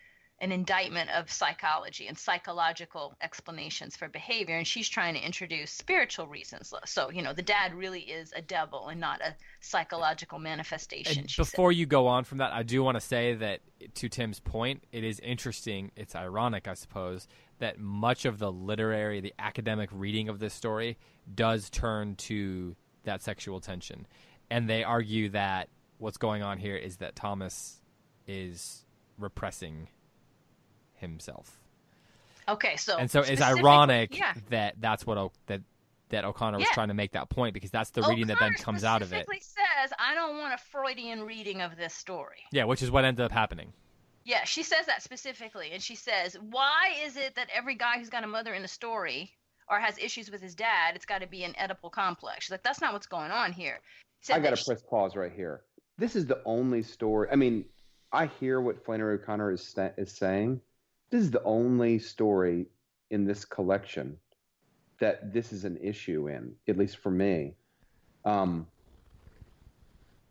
an indictment of psychology and psychological explanations for behavior and she's trying to introduce spiritual reasons so you know the dad really is a devil and not a psychological manifestation before said. you go on from that i do want to say that to tim's point it is interesting it's ironic i suppose that much of the literary the academic reading of this story does turn to that sexual tension and they argue that what's going on here is that thomas is repressing himself. Okay, so and so it's ironic yeah. that that's what o- that that O'Connor was trying to make that point because that's the reading that then comes out of it. says, "I don't want a Freudian reading of this story." Yeah, which is what ended up happening. Yeah, she says that specifically, and she says, "Why is it that every guy who's got a mother in a story or has issues with his dad, it's got to be an Oedipal complex?" She's like, "That's not what's going on here." I got to press pause right here. This is the only story. I mean, I hear what Flannery O'Connor is is saying, this is the only story in this collection that this is an issue in, at least for me. Um,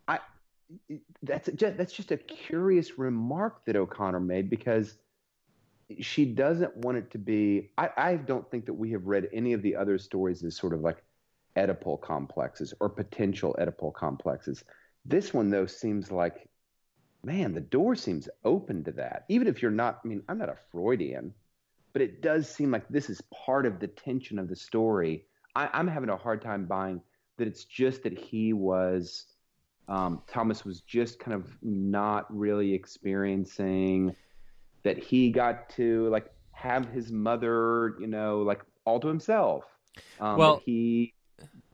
I that's just, that's just a curious remark that O'Connor made because she doesn't want it to be. I, I don't think that we have read any of the other stories as sort of like Oedipal complexes or potential Oedipal complexes. This one though seems like man, the door seems open to that. Even if you're not, I mean, I'm not a Freudian, but it does seem like this is part of the tension of the story. I, am having a hard time buying that it's just that he was, um, Thomas was just kind of not really experiencing that he got to like have his mother, you know, like all to himself. Um, well, he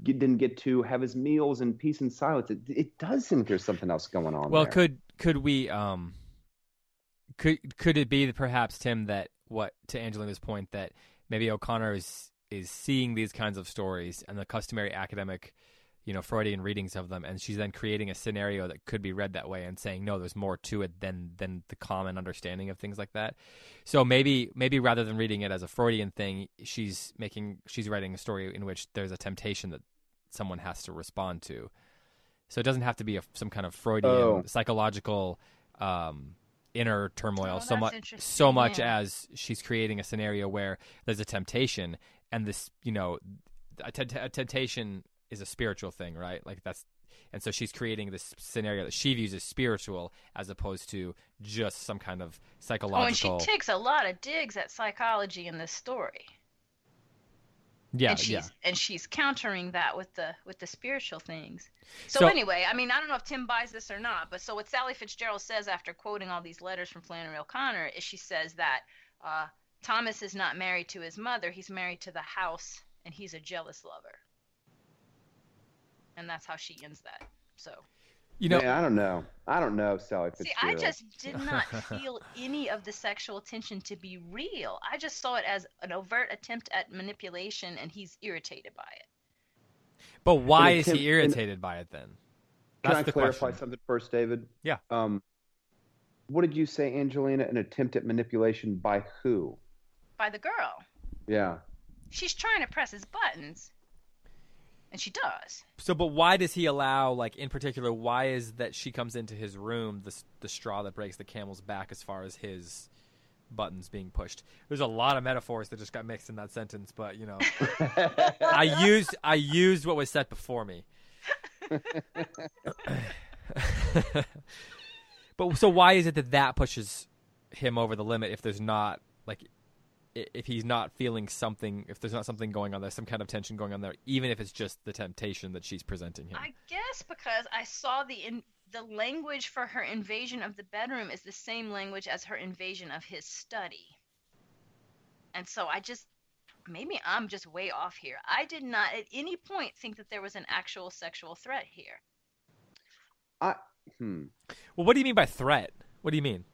didn't get to have his meals in peace and silence. It, it does seem like there's something else going on. Well, there. could could we um could could it be perhaps Tim that what to Angelina's point that maybe O'Connor is is seeing these kinds of stories and the customary academic you know Freudian readings of them, and she's then creating a scenario that could be read that way and saying no, there's more to it than than the common understanding of things like that. So maybe maybe rather than reading it as a Freudian thing, she's making she's writing a story in which there's a temptation that someone has to respond to. So it doesn't have to be a, some kind of Freudian oh. psychological um, inner turmoil Oh, so that's much so much yeah. as she's creating a scenario where there's a temptation and this you know a, temptation is a spiritual thing right like that's and so she's creating this scenario that she views as spiritual as opposed to just some kind of psychological. Oh, and she takes a lot of digs at psychology in this story. Yeah and she's yeah and she's countering that with the with the spiritual things. So, So- anyway, I mean, I don't know if Tim buys this or not, but so what Sally Fitzgerald says after quoting all these letters from Flannery O'Connor is she says that uh, Thomas is not married to his mother; he's married to the house, and he's a jealous lover. And that's how she ends that. So, you know Man, I don't know. I don't know, Sally see, I just did (laughs) not feel any of the sexual tension to be real. I just saw it as an overt attempt at manipulation, and he's irritated by it. but why is he irritated by it then That's Can that's I the clarify question something first, David? Yeah. Um, what did you say, Angelina? An attempt at manipulation by who? By the girl. Yeah. she's trying to press his buttons and she does So, but why does he allow, like in particular, why is that she comes into his room the the straw that breaks the camel's back as far as his buttons being pushed? There's a lot of metaphors that just got mixed in that sentence, but you know, (laughs) I used I used what was set before me. (laughs) (laughs) but so why is it that that pushes him over the limit if there's not like i- if he's not feeling something if there's not something going on there some kind of tension going on there even if it's just the temptation that she's presenting him. I guess because i saw the in the language for her invasion of the bedroom is the same language as her invasion of his study. And so i just maybe i'm just way off here. I did not at any point think that there was an actual sexual threat here. Hmm. well what do you mean by threat? What do you mean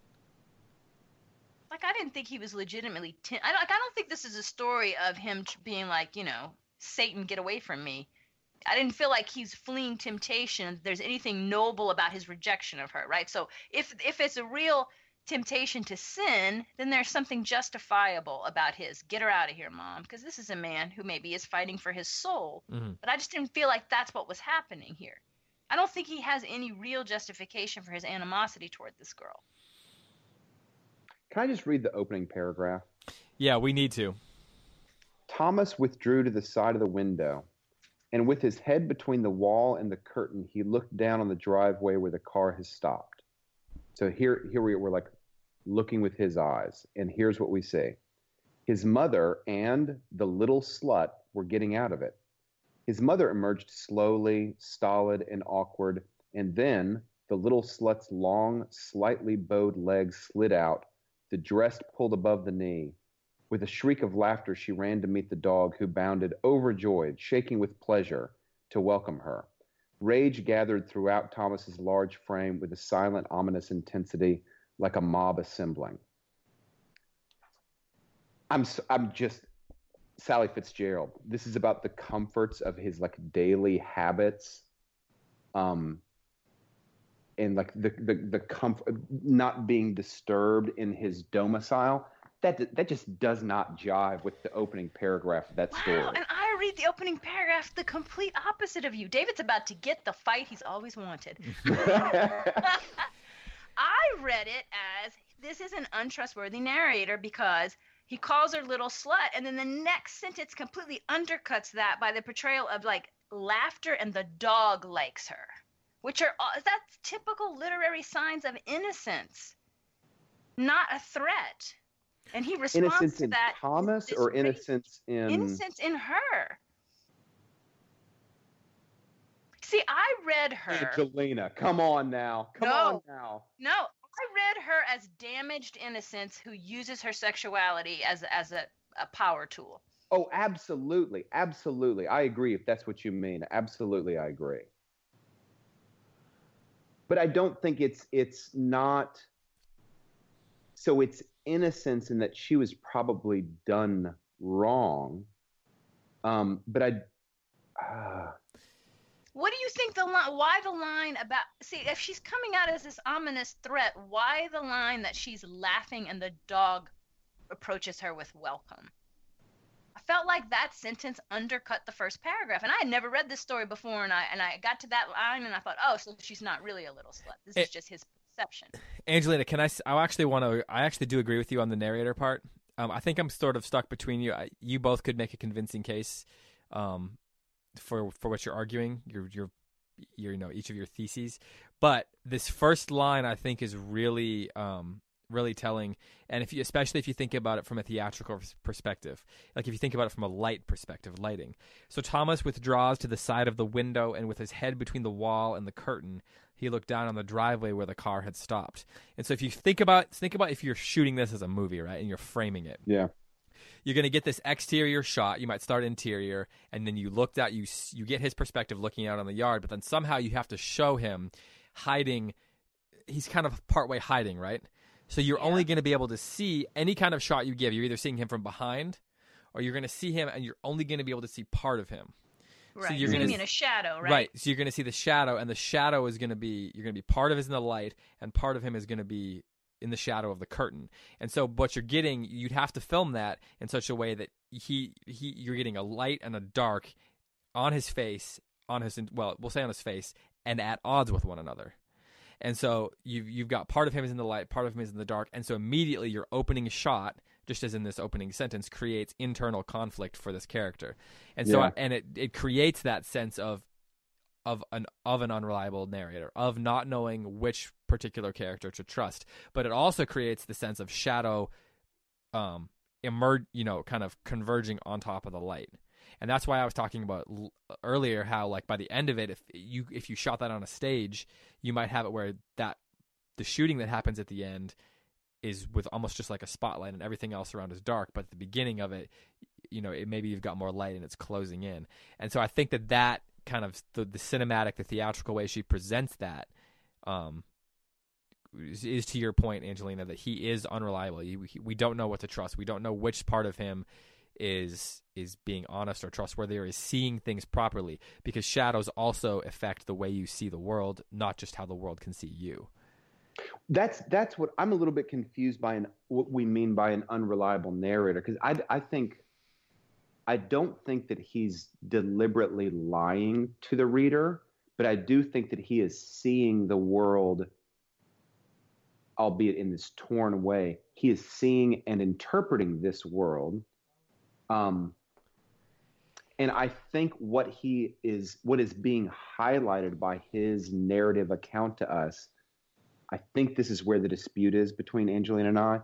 like I didn't think he was legitimately. T- I don't. Like, I don't think this is a story of him being like, you know, Satan, get away from me. I didn't feel like he's fleeing temptation. There's anything noble about his rejection of her, right? So if if it's a real temptation to sin, then there's something justifiable about his get her out of here, mom, because this is a man who maybe is fighting for his soul. Mhm. But I just didn't feel like that's what was happening here. I don't think he has any real justification for his animosity toward this girl. Can I just read the opening paragraph? yeah we need to Thomas withdrew to the side of the window, and with his head between the wall and the curtain, he looked down on the driveway where the car has stopped. So here, here we were like looking with his eyes, and here's what we see: his mother and the little slut were getting out of it. His mother emerged slowly, stolid, and awkward, and then the little slut's long, slightly bowed legs slid out, the dress pulled above the knee. With a shriek of laughter, she ran to meet the dog, who bounded overjoyed, shaking with pleasure, to welcome her. Rage gathered throughout Thomas's large frame with a silent, ominous intensity, like a mob assembling. I'm, I'm just Sally Fitzgerald. This is about the comforts of his like daily habits, um, and like the the the comfort, not being disturbed in his domicile that that just does not jive with the opening paragraph of that story. Wow, and I read the opening paragraph the complete opposite of you. David's about to get the fight he's always wanted. (laughs) (laughs) I read it as this is an untrustworthy narrator because he calls her little slut, and then the next sentence completely undercuts that by the portrayal of like laughter and the dog likes her, which are that's typical literary signs of innocence, not a threat. And he responds innocence to in that. Thomas or innocence in innocence in her. See, I read her. Angelina? Come on now. Come No. on now. No, I read her as damaged innocence who uses her sexuality as as a, a power tool. Oh, absolutely. Absolutely. I agree if that's what you mean. Absolutely, I agree. But I don't think it's it's not so it's innocence in that she was probably done wrong. Um, but I uh, What do you think the line? Why the line about? See, if she's coming out as this ominous threat, why the line that she's laughing and the dog approaches her with welcome? Felt like that sentence undercut the first paragraph, and I had never read this story before, and I and I got to that line and I thought, oh, so she's not really a little slut. This is just his perception. Angelina, can I? I actually want to. I actually do agree with you on the narrator part. Um, I think I'm sort of stuck between you. I, you both could make a convincing case um, for for what you're arguing. Your your your you know each of your theses, but this first line I think is really um, really telling. And if you, especially if you think about it from a theatrical perspective, like if you think about it from a light perspective, lighting. So Thomas withdraws to the side of the window, and with his head between the wall and the curtain, he looked down on the driveway where the car had stopped. And so if you think about think about if you're shooting this as a movie, right, and you're framing it, yeah. You're going to get this exterior shot. You might start interior, and then you looked out. You you get his perspective looking out on the yard, but then somehow you have to show him hiding. He's kind of partway hiding, right? So you're yeah. only going to be able to see any kind of shot you give. You're either seeing him from behind, or you're going to see him, and you're only going to be able to see part of him. Right. So you're going to see a shadow, right? Right. So you're going to see the shadow, and the shadow is going to be you're going to be part of his in the light, and part of him is going to be in the shadow of the curtain. And so what you're getting, you'd have to film that in such a way that he he you're getting a light and a dark on his face, on his well, we'll say on his face, and at odds with one another. And so you've you've got part of him is in the light, part of him is in the dark, and so immediately your opening shot, just as in this opening sentence, creates internal conflict for this character, and so yeah. and it it creates that sense of of an of an unreliable narrator, of not knowing which particular character to trust, but it also creates the sense of shadow, um, emerge, you know, kind of converging on top of the light and that's why I was talking about l- earlier how like by the end of it, if you if you shot that on a stage, you might have it where that the shooting that happens at the end is with almost just like a spotlight and everything else around is dark but at the beginning of it you know it maybe you've got more light and it's closing in. And so i think that that kind of the, the cinematic the theatrical way she presents that um is, to your point angelina that he is unreliable. We don't know what to trust. We don't know which part of him is is being honest or trustworthy or is seeing things properly because shadows also affect the way you see the world not just how the world can see you. That's that's what i'm a little bit confused by an, what we mean by an unreliable narrator because I, I think i don't think that he's deliberately lying to the reader but i do think that he is seeing the world albeit in this torn way he is seeing and interpreting this world um, and I think what he is, what is being highlighted by his narrative account to us, I think this is where the dispute is between Angelina and I.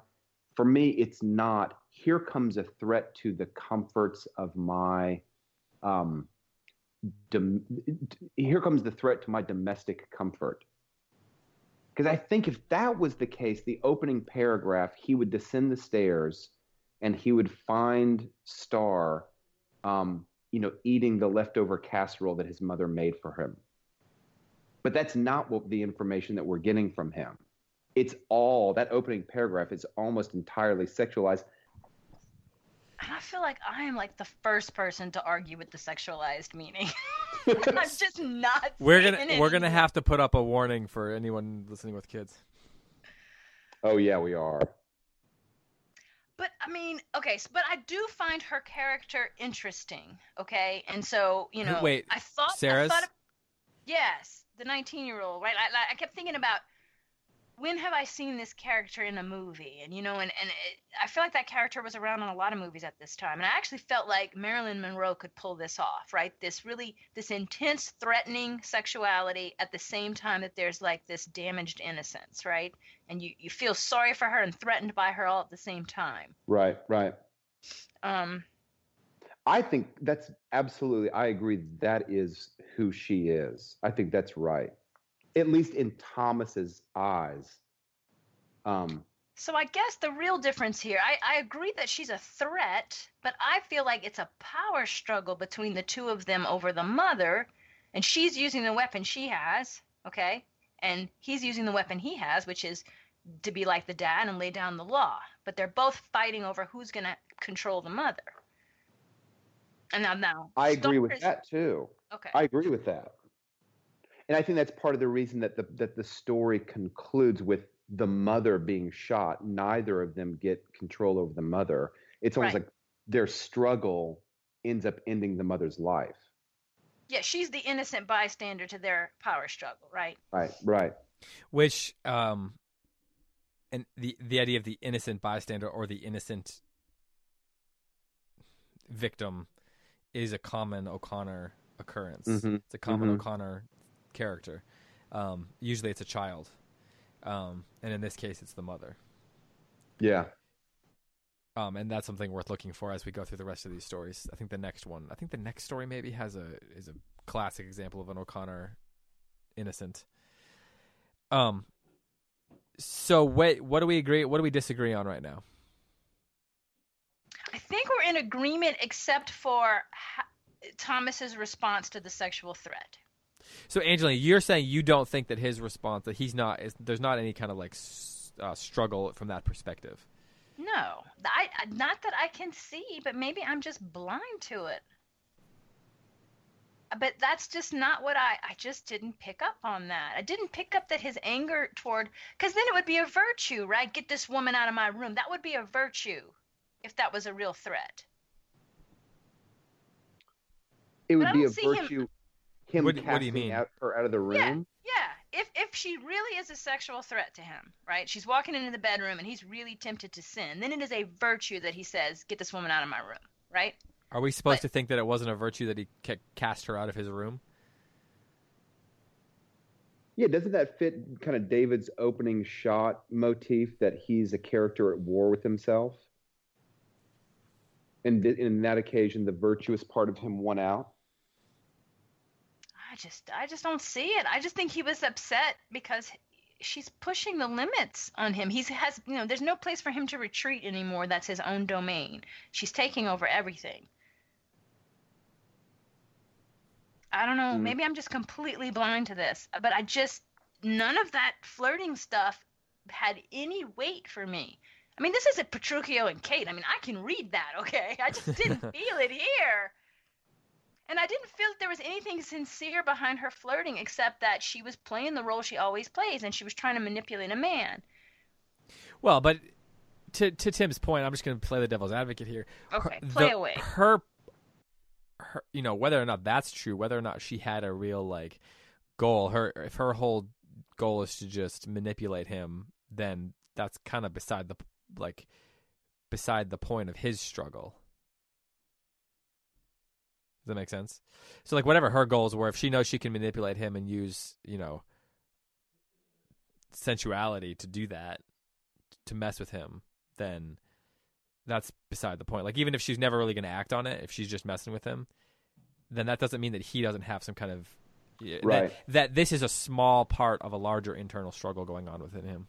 For me, it's not. Here comes a threat to the comforts of my. Um, dom- here comes the threat to my domestic comfort. Because I think if that was the case, the opening paragraph, he would descend the stairs and he would find Star, um, you know, eating the leftover casserole that his mother made for him. But that's not what the information that we're getting from him. It's all that opening paragraph is almost entirely sexualized. And I feel like I am like the first person to argue with the sexualized meaning. (laughs) (laughs) I'm just not. We're gonna we're gonna have to put up a warning for anyone listening with kids. Oh yeah, we are. I mean, okay, but I do find her character interesting. Okay, and so you know, wait, I thought Sarah's. I thought of, yes, the nineteen-year-old, right? I, I kept thinking about when have I seen this character in a movie? And you know, and and it, I feel like that character was around in a lot of movies at this time, and I actually felt like Marilyn Monroe could pull this off, right? This really this intense, threatening sexuality at the same time that there's like this damaged innocence, right? And you you feel sorry for her and threatened by her all at the same time. Right, right. Um. I think that's absolutely. I agree. That is who she is. I think that's right at least in Thomas's eyes. Um, so I guess the real difference here, I, I agree that she's a threat, but I feel like it's a power struggle between the two of them over the mother, and she's using the weapon she has, okay, and he's using the weapon he has, which is to be like the dad and lay down the law. But they're both fighting over who's going to control the mother. And now, now I agree with that too. Okay, I agree with that and I think that's part of the reason that the that the story concludes with the mother being shot. Neither of them get control over the mother. It's almost right. like their struggle ends up ending the mother's life. Yeah, she's the innocent bystander to their power struggle, right? Right, right. Which um and the the idea of the innocent bystander or the innocent victim is a common O'Connor occurrence. Mm-hmm. It's a common Mhm. O'Connor character. Um, usually it's a child, um, and in this case, it's the mother. Yeah. Um, and that's something worth looking for as we go through the rest of these stories. I think the next one, I think the next story maybe has a is a classic example of an O'Connor innocent. Um. So wait, what do we agree? What do we disagree on right now? I think we're in agreement except for ha- Thomas's response to the sexual threat. So Angelina, you're saying you don't think that his response that he's not is, there's not any kind of like uh, struggle from that perspective. No, I I- not that I can see, but maybe I'm just blind to it. But that's just not what I I just didn't pick up on that. I didn't pick up that his anger toward cuz then it would be a virtue, right? Get this woman out of my room. That would be a virtue if that was a real threat. It would I be a don't him- virtue. Him, What do- casting what do you mean? Out, her out of the room. Yeah, yeah. if if she really is a sexual threat to him, right? She's walking into the bedroom and he's really tempted to sin. Then it is a virtue that he says, "Get this woman out of my room," right? Are we supposed But- to think that it wasn't a virtue that he cast her out of his room? Yeah, doesn't that fit kind of David's opening shot motif that he's a character at war with himself? And th- in that occasion, the virtuous part of him won out. I just I just don't see it. I just think he was upset because she's pushing the limits on him. He's has you know, there's no place for him to retreat anymore. That's his own domain. She's taking over everything. I don't know, Mm. maybe I'm just completely blind to this, but I just none of that flirting stuff had any weight for me. I mean, this isn't Petruchio and Kate. I mean, I can read that, okay? I just didn't (laughs) feel it here. And I didn't feel that there was anything sincere behind her flirting except that she was playing the role she always plays and she was trying to manipulate a man. Well, but to to Tim's point, I'm just going to play the devil's advocate here. Okay, Her- play the- away. Her, her, you know, whether or not that's true, whether or not she had a real like goal, her if her whole goal is to just manipulate him, then that's kind of beside the like beside the point of his struggle. Does that make sense? So like whatever her goals were, if she knows she can manipulate him and use, you know, sensuality to do that, to mess with him, then that's beside the point. Like even if she's never really going to act on it, if she's just messing with him, then that doesn't mean that he doesn't have some kind of Right. that, that this is a small part of a larger internal struggle going on within him.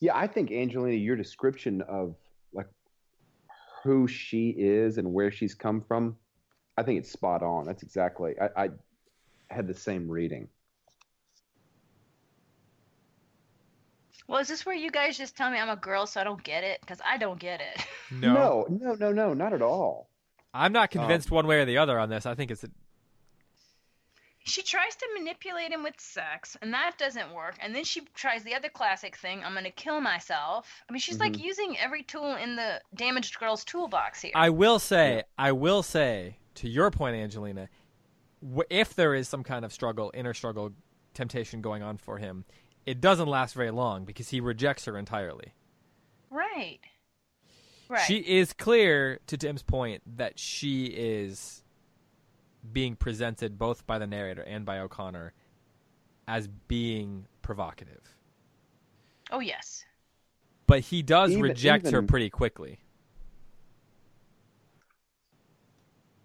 Yeah, I think Angelina, your description of who she is and where she's come from, I think it's spot on. That's exactly. I, I had the same reading. Well, is this where you guys just tell me I'm a girl so I don't get it? Because I don't get it. No, no, no, no, not at all. I'm not um, convinced one way or the other on this. I think it's a, She tries to manipulate him with sex, and that doesn't work. And then she tries the other classic thing I'm going to kill myself. I mean, she's like mm-hmm. using every tool in the damaged girl's toolbox here. I will say, I will say, to your point, Angelina, if there is some kind of struggle, inner struggle, temptation going on for him, it doesn't last very long because he rejects her entirely. right. Right. She is clear, to Tim's point, that she is being presented both by the narrator and by O'Connor as being provocative. oh, yes. But he does Even- reject her pretty quickly.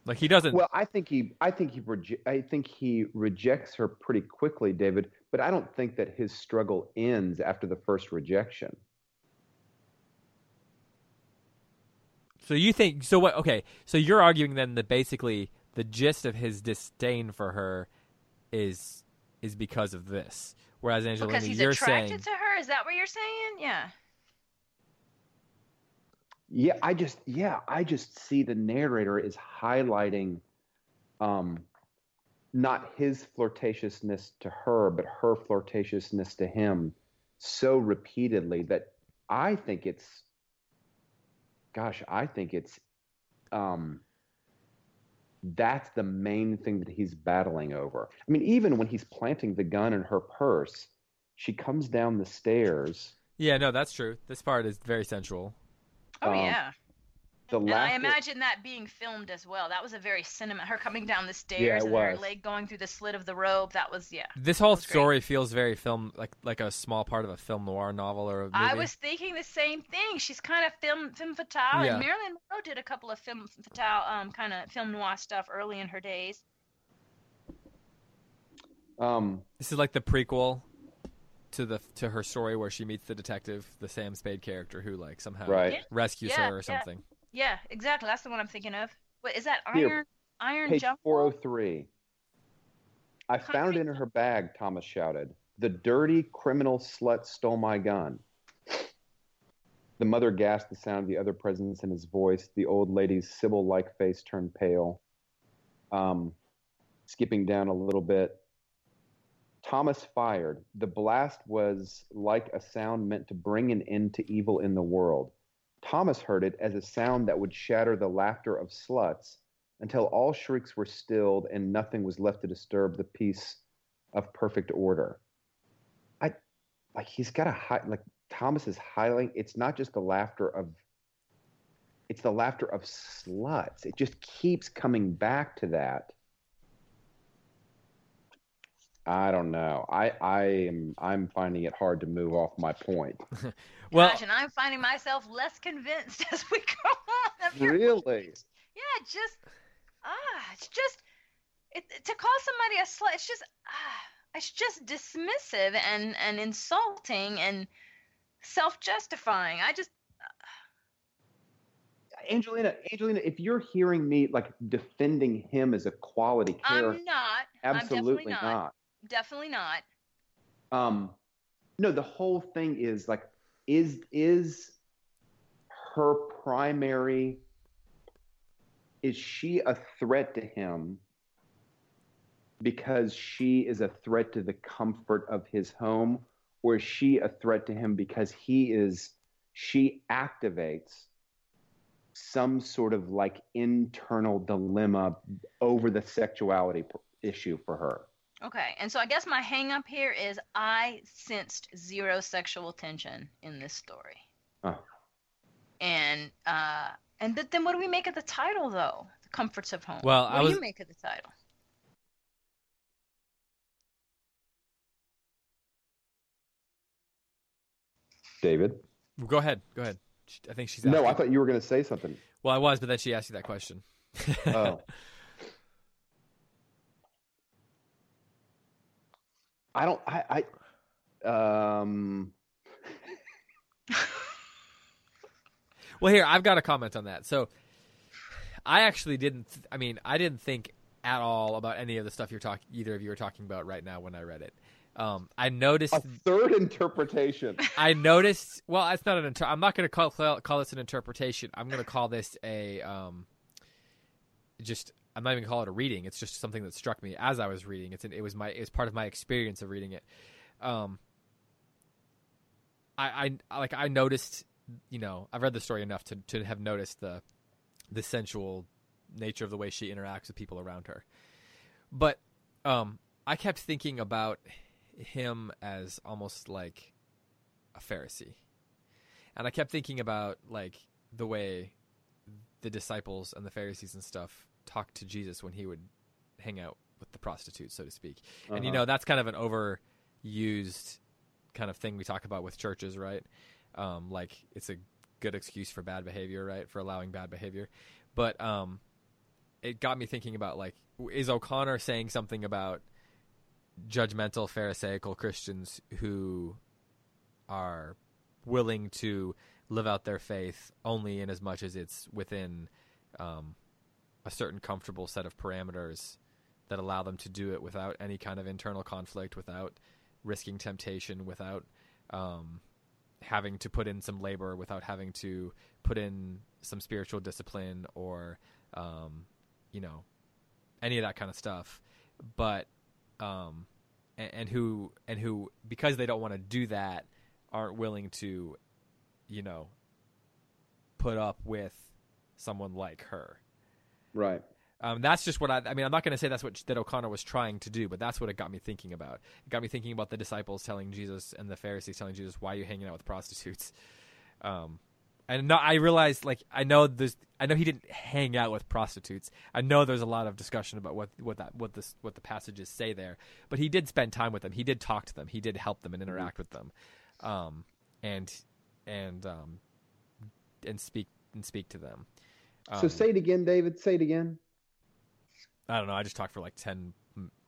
Like he doesn't. Well, I think he, I think he, reje- I think he rejects her pretty quickly, David. But I don't think that his struggle ends after the first rejection. So you think so? What? Okay, so you're arguing then that basically the gist of his disdain for her is is because of this, whereas Angelina, Because he's you're attracted saying to her? Is that what you're saying? Yeah. Yeah, I just, yeah, I just see the narrator is highlighting, um, not his flirtatiousness to her, but her flirtatiousness to him, so repeatedly that I think it's, gosh, I think it's, um, that's the main thing that he's battling over. I mean, even when he's planting the gun in her purse, she comes down the stairs. Yeah, no, that's true. This part is very sensual. Oh um, yeah. The and I imagine that being filmed as well. That was a very cinema. Her coming down the stairs yeah, and was. her leg going through the slit of the robe. That was yeah. This whole story great. feels very film like like a small part of a film noir novel or. I was thinking the same thing. She's kind of film femme fatale, yeah. and Marilyn Monroe did a couple of femme fatale um kind of film noir stuff early in her days. Um, this is like the prequel to the to her story where she meets the detective, the Sam Spade character, who like somehow right. rescues yeah, her or something. Yeah, exactly. That's the one I'm thinking of. What is that? Iron Here, Iron page Jump? 403. I found it in her bag, Thomas shouted. The dirty criminal slut stole my gun. The mother gasped the sound of the other presence in his voice. The old lady's Sybil like face turned pale. Um, skipping down a little bit. Thomas fired. The blast was like a sound meant to bring an end to evil in the world. Thomas heard it as a sound that would shatter the laughter of sluts until all shrieks were stilled and nothing was left to disturb the peace of perfect order. I like he's got a high like Thomas is highlighting it's not just the laughter of it's the laughter of sluts. It just keeps coming back to that. I don't know. I I am I'm finding it hard to move off my point. (laughs) well, Gosh, and I'm finding myself less convinced (laughs) as we go on. Really? (laughs) Yeah, just ah, it's just it, to call somebody a slut. It's just ah, it's just dismissive and and insulting and self-justifying. I just. Angelina, Angelina, if you're hearing me like defending him as a quality character, I'm not. Absolutely I'm not. not. Definitely not. Um, no, the whole thing is like, is is her primary? Is she a threat to him because she is a threat to the comfort of his home, or is she a threat to him because he is? She activates some sort of like internal dilemma over the sexuality issue for her. Okay, and so I guess my hang up here is I sensed zero sexual tension in this story. Oh. And uh and th- then what do we make of the title though? The comforts of home. Well, what I do you make of the title? David? Go ahead. Go ahead. I think she's. No, I thought you were going to say something. Well, I was, but then she asked you that question. oh. (laughs) I don't. I. I um. well, here I've got a comment on that. So, I actually didn't. I mean, I didn't think at all about any of the stuff you're talking. Either of you are talking about right now when I read it. Um, I noticed a third interpretation. (laughs) I noticed. Well, it's not an. Inter- I'm not going to call call this an interpretation. I'm going to call this a um, just I'm not even call it a reading. It's just something that struck me as I was reading. It's an, it was my it's part of my experience of reading it. Um, I, I like I noticed, you know, I've read the story enough to to have noticed the the sensual nature of the way she interacts with people around her. But um, I kept thinking about him as almost like a Pharisee, and I kept thinking about like the way the disciples and the Pharisees and stuff talk to Jesus when he would hang out with the prostitutes, so to speak. Uh-huh. And you uh-huh. know that's kind of an overused kind of thing we talk about with churches, right? Um, like it's a good excuse for bad behavior, right? For allowing bad behavior. But um, it got me thinking about like, is O'Connor saying something about judgmental Pharisaical Christians who are willing to live out their faith only in as much as it's within um, a certain comfortable set of parameters that allow them to do it without any kind of internal conflict, without risking temptation, without um, having to put in some labor, without having to put in some spiritual discipline or, um, you know, any of that kind of stuff. But, um, and, and who, and who, because they don't want to do that, aren't willing to, you know, put up with someone like her Right. Um, that's just what I. I mean, I'm not going to say that's what that O'Connor was trying to do, but that's what it got me thinking about. It got me thinking about the disciples telling Jesus and the Pharisees telling Jesus, "Why are you hanging out with prostitutes?" (laughs) Um, and no, I realized like I know there's I know he didn't hang out with prostitutes. I know there's a lot of discussion about what what that what this what the passages say there, but he did spend time with them. He did talk to them. He did help them and mm-hmm. interact with them, um, and and um, and speak and speak to them. Um, so say it again, David. Say it again. I don't know. I just talked for like ten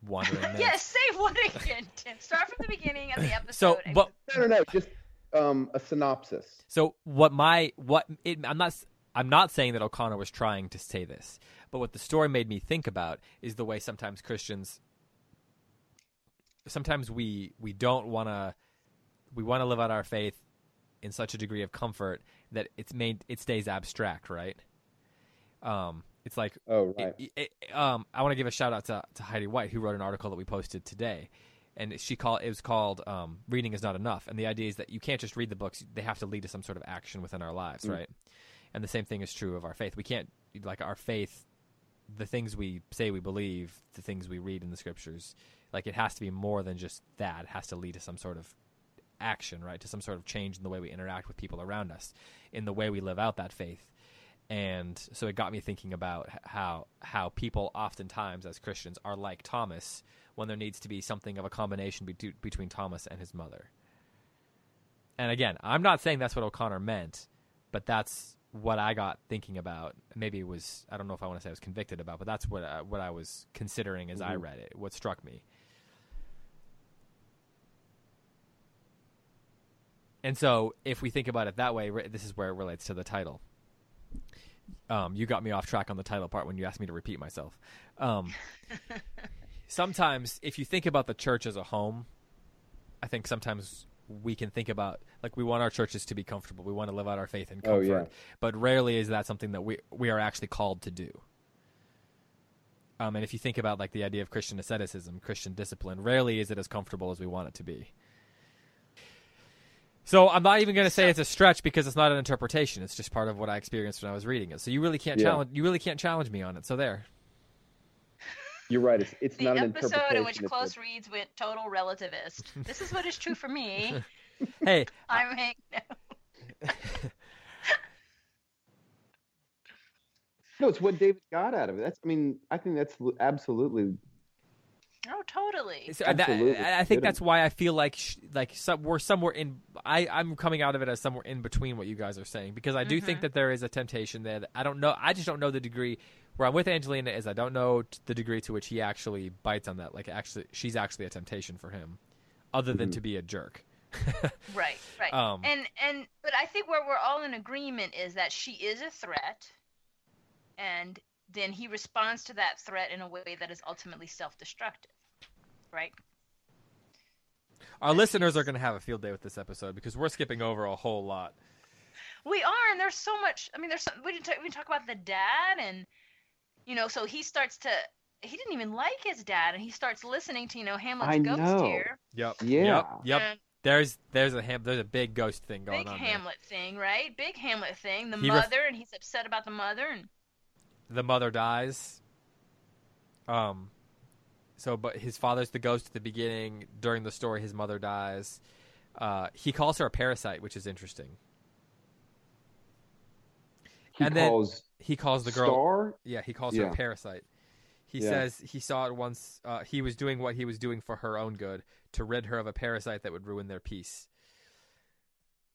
wandering (laughs) minutes. yes, say what again, Tim. Start from the beginning of the episode. So, but no, no, no. Just um, a synopsis. So what my what it, I'm not I'm not saying that O'Connor was trying to say this, but what the story made me think about is the way sometimes Christians sometimes we we don't want to we want to live out our faith in such a degree of comfort that it's made it stays abstract, right? Um, it's like oh right. It, it, um, I want to give a shout out to to Heidi White who wrote an article that we posted today, and she called it was called um, "Reading is not enough," and the idea is that you can't just read the books; they have to lead to some sort of action within our lives, mm. right? And the same thing is true of our faith. We can't like our faith, the things we say we believe, the things we read in the scriptures, like it has to be more than just that. It has to lead to some sort of action, right? To some sort of change in the way we interact with people around us, in the way we live out that faith. And so it got me thinking about how how people oftentimes as Christians are like Thomas when there needs to be something of a combination be- between Thomas and his mother. And again, I'm not saying that's what O'Connor meant, but that's what I got thinking about. Maybe it was I don't know if I want to say I was convicted about, but that's what uh, what I was considering as mm-hmm. I read it. What struck me. And so, if we think about it that way, this is where it relates to the title. Um, you got me off track on the title part when you asked me to repeat myself. Um, (laughs) sometimes if you think about the church as a home, I think sometimes we can think about like we want our churches to be comfortable. We want to live out our faith in comfort. Oh, yeah. But rarely is that something that we we are actually called to do. Um, and if you think about like the idea of Christian asceticism, Christian discipline, rarely is it as comfortable as we want it to be. So I'm not even going to say it's a stretch because it's not an interpretation. It's just part of what I experienced when I was reading it. So you really can't yeah. challenge you really can't challenge me on it. So there. You're right. It's, it's the not an episode in which close reads went total relativist. this is what is true for me. (laughs) hey, (laughs) I'm hang- no. (laughs) no, it's what David got out of it. That's. I mean, I think that's absolutely. Oh, totally. So, absolutely. That, I think that's why I feel like sh- like some, we're somewhere in. I I'm coming out of it as somewhere in between what you guys are saying because I do mm-hmm. think that there is a temptation there. That I don't know. I just don't know the degree where I'm with Angelina is I don't know the degree to which he actually bites on that. Like actually, she's actually a temptation for him, other than mm-hmm. to be a jerk. (laughs) right, right. Um, and and but I think where we're all in agreement is that she is a threat, and then he responds to that threat in a way that is ultimately self-destructive. Right. Our listeners are going to have a field day with this episode because we're skipping over a whole lot. We are, and there's so much. I mean, there's some, we didn't talk, we talk about the dad and you know, so he starts to he didn't even like his dad, and he starts listening to you know Hamlet's I ghost know. here. Yep. Yeah. Yep. Yep. And there's there's a ham there's a big ghost thing going big on. Big Hamlet there. thing, right? Big Hamlet thing. The he mother, ref- and he's upset about the mother, and the mother dies. Um. So, but his father's the ghost at the beginning. During the story, his mother dies. Uh, he calls her a parasite, which is interesting. He and calls then he calls the girl. Star? Yeah, he calls yeah. her a parasite. He yeah. says he saw it once. Uh, he was doing what he was doing for her own good to rid her of a parasite that would ruin their peace.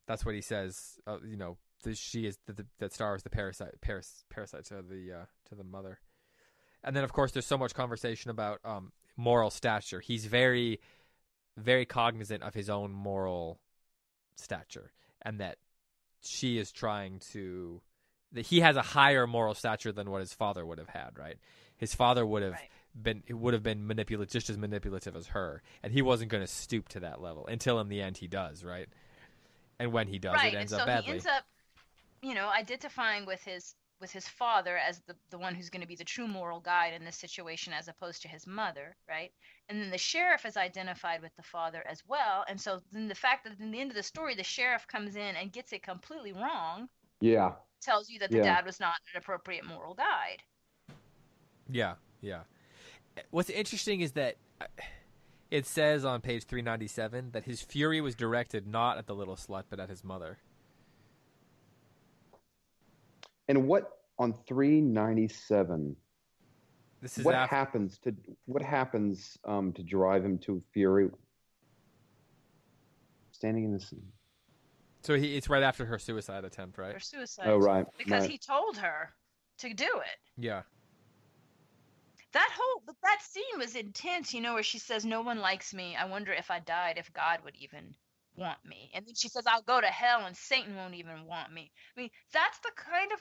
That's what he says. Uh, you know, the, she is the, the, that star is the parasite. Paras, parasite to the uh, to the mother. And then, of course, there's so much conversation about um, moral stature. He's very, very cognizant of his own moral stature, and that she is trying to that he has a higher moral stature than what his father would have had, right? His father would have right. been would have been manipulative, just as manipulative as her, and he wasn't going to stoop to that level until in the end he does, right? And when he does, right. it ends and so up badly. He ends up, you know, identifying with his with his father as the the one who's going to be the true moral guide in this situation, as opposed to his mother, right? And then the sheriff is identified with the father as well, and so then the fact that in the end of the story, the sheriff comes in and gets it completely wrong. Yeah tells you that the yeah. dad was not an appropriate moral guide. Yeah, yeah. What's interesting is that uh, it says on page 397 that his fury was directed not at the little slut but at his mother. And what on 397? This is what after, happens to what happens um, to drive him to fury? Standing in the sun. So he, it's right after her suicide attempt, right? Her suicide. Oh, right. Because right. he told her to do it. Yeah. That whole that scene was intense, you know, where she says, "No one likes me. I wonder if I died, if God would even want me." And then she says, "I'll go to hell, and Satan won't even want me." I mean, that's the kind of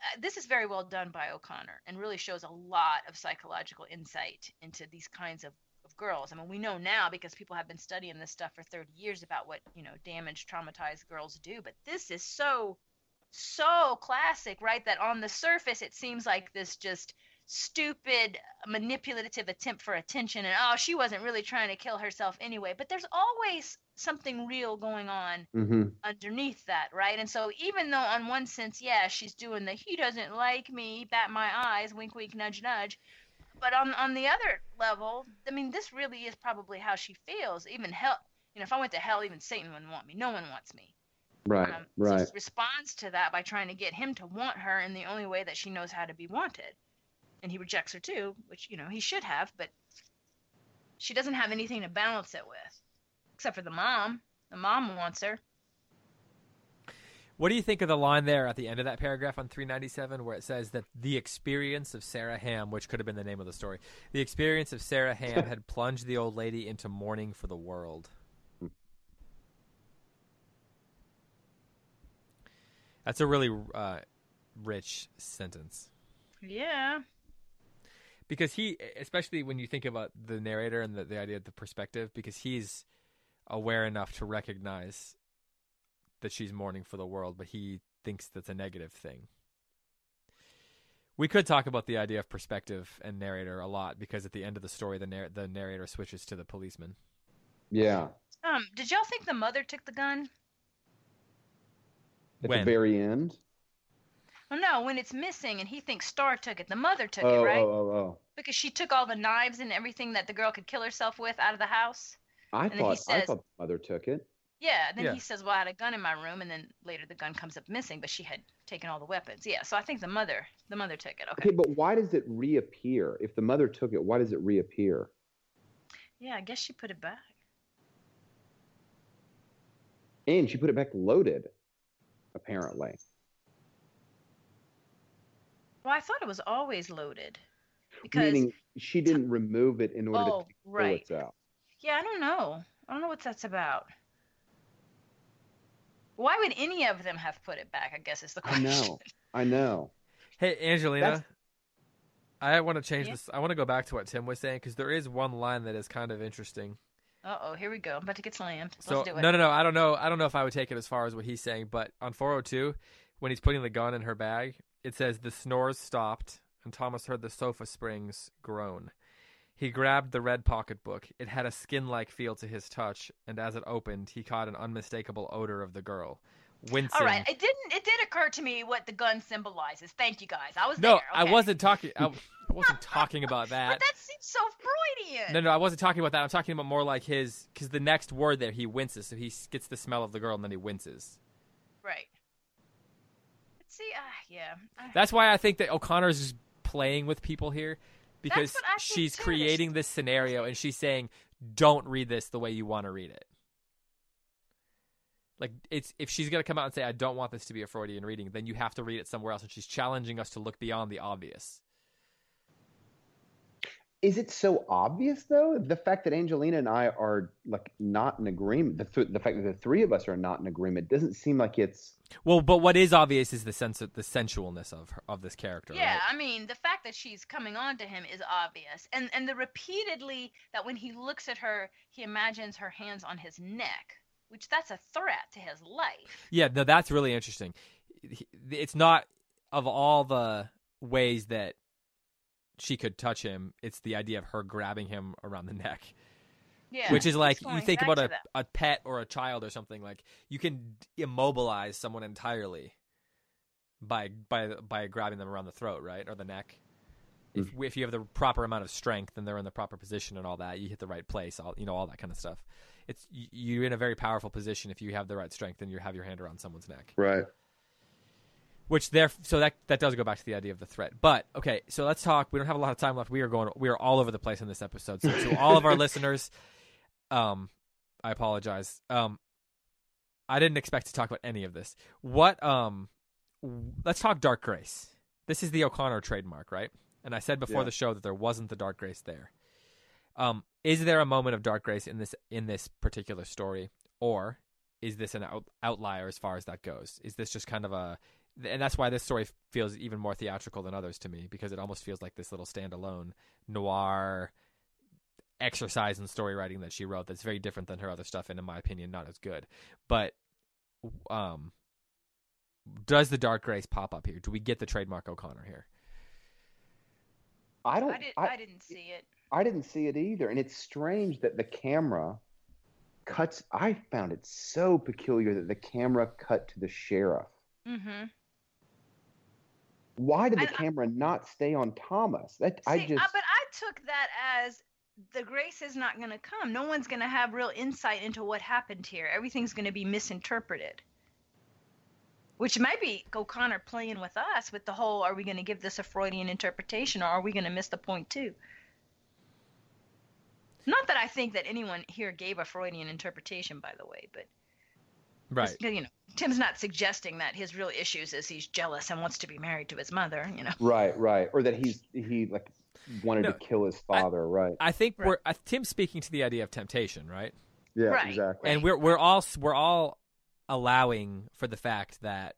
uh, this is very well done by O'Connor, and really shows a lot of psychological insight into these kinds of, of girls. I mean, we know now because people have been studying this stuff for 30 years about what you know damaged, traumatized girls do. But this is so so classic, right? That on the surface it seems like this just stupid manipulative attempt for attention and oh she wasn't really trying to kill herself anyway. But there's always something real going on mm-hmm. underneath that right? And so even though on one sense yeah she's doing the he doesn't like me bat my eyes wink wink nudge nudge. But on on the other level i mean this really is probably how she feels. Even hell you know if i went to hell even satan wouldn't want me. No one wants me. Right um, right. so she responds to that by trying to get him to want her in the only way that she knows how to be wanted and he rejects her too, which you know he should have, but she doesn't have anything to balance it with, except for the mom. The mom wants her. What do you think of the line there at the end of that paragraph on 397 where it says that the experience of Sarah Ham, which could have been the name of the story, the experience of Sarah Ham had (laughs) plunged the old lady into mourning for the world? That's a really uh, rich sentence. Yeah because he especially when you think about the narrator and the, the idea of the perspective because he's aware enough to recognize that she's mourning for the world but he thinks that's a negative thing. We could talk about the idea of perspective and narrator a lot because at the end of the story the, narr- the narrator switches to the policeman. Yeah. Um did y'all think the mother took the gun? At when? the very end well, no, when it's missing and he thinks Star took it, the mother took oh, it, right? Oh, oh, oh. Because she took all the knives and everything that the girl could kill herself with out of the house. I and thought says, I thought the mother took it. Yeah, then yeah. he says, "Well, I had a gun in my room," and then later the gun comes up missing, but she had taken all the weapons. Yeah, so I think the mother, the mother took it. Okay. Okay, but why does it reappear? If the mother took it, why does it reappear? Yeah, I guess she put it back. And she put it back loaded, apparently. Well, I thought it was always loaded. Because Meaning she didn't t- remove it in order oh, to take right. bullets out. Yeah, I don't know. I don't know what that's about. Why would any of them have put it back? I guess is the question. I know. I (laughs) know. Hey, Angelina. That's... I want to change Yeah. this. I want to go back to what Tim was saying because there is one line that is kind of interesting. Uh oh, here we go. I'm about to get slammed. So Let's do it. no, no, no. I don't know. I don't know if I would take it as far as what he's saying, but on 402, when he's putting the gun in her bag, it says the snores stopped, and Thomas heard the sofa springs groan. He grabbed the red pocketbook. It had a skin-like feel to his touch, and as it opened, he caught an unmistakable odor of the girl. Wincing. All right, it didn't. It did occur to me what the gun symbolizes. Thank you guys. I was No, there. I wasn't talking. I, (laughs) I wasn't talking about that. But that seems so Freudian. No, no, I wasn't talking about that. I'm talking about more like his because the next word there he winces, so he gets the smell of the girl and then he winces. Right. See, uh, yeah. That's why I think that O'Connor's just playing with people here because what I think she's too. creating this scenario and she's saying, "Don't read this the way you want to read it." Like it's if she's gonna come out and say, "I don't want this to be a Freudian reading," then you have to read it somewhere else, and she's challenging us to look beyond the obvious. Is it so obvious though? The fact that Angelina and I are like not in agreement, the th- the fact that the three of us are not in agreement doesn't seem like it's Well, but what is obvious is the sense of the sensualness of her, of this character. Yeah, right? I mean, the fact that she's coming on to him is obvious, and and the repeatedly that when he looks at her, he imagines her hands on his neck, which that's a threat to his life. Yeah, no, that's really interesting. It's not of all the ways that she could touch him. It's the idea of her grabbing him around the neck, Yeah, which is like you think about a, a pet or a child or something. Like you can immobilize someone entirely by by by grabbing them around the throat, right, or the neck. if mm. if you have the proper amount of strength and they're in the proper position and all that, you hit the right place, all you know, all that kind of stuff. It's you're in a very powerful position if you have the right strength and you have your hand around someone's neck. Right. Which there, so that that does go back to the idea of the threat. But okay, so let's talk. We don't have a lot of time left. We are going. We are all over the place in this episode. So to all of our (laughs) listeners, um, I apologize. Um, I didn't expect to talk about any of this. What um, let's talk Dark Grace. This is the O'Connor trademark, right? And I said before yeah. the show that there wasn't the Dark Grace there. Um, is there a moment of Dark Grace in this in this particular story, or is this an out, outlier as far as that goes? Is this just kind of a and that's why this story feels even more theatrical than others to me because it almost feels like this little standalone noir exercise in story writing that she wrote that's very different than her other stuff and in my opinion not as good. But um does the dark grace pop up here? Do we get the trademark o'connor here? I don't i, did, I, I didn't see it. I didn't see it either and it's strange that the camera cuts i found it so peculiar that the camera cut to the sheriff. Mm-hmm why did the camera not stay on Thomas? That see, I just. But I took that as the grace is not going to come. No one's going to have real insight into what happened here. Everything's going to be misinterpreted. Which might be O'Connor playing with us with the whole are we going to give this a Freudian interpretation or are we going to miss the point too? Not that I think that anyone here gave a Freudian interpretation, by the way, but Right. You know, Tim's not suggesting that his real issues is he's jealous and wants to be married to his mother. You know. Right. Right. Or that he's he like wanted no, to kill his father. I, right. I think right. we're uh, Tim's speaking to the idea of temptation. Right. Yeah. Right, exactly. And we're we're all we're all allowing for the fact that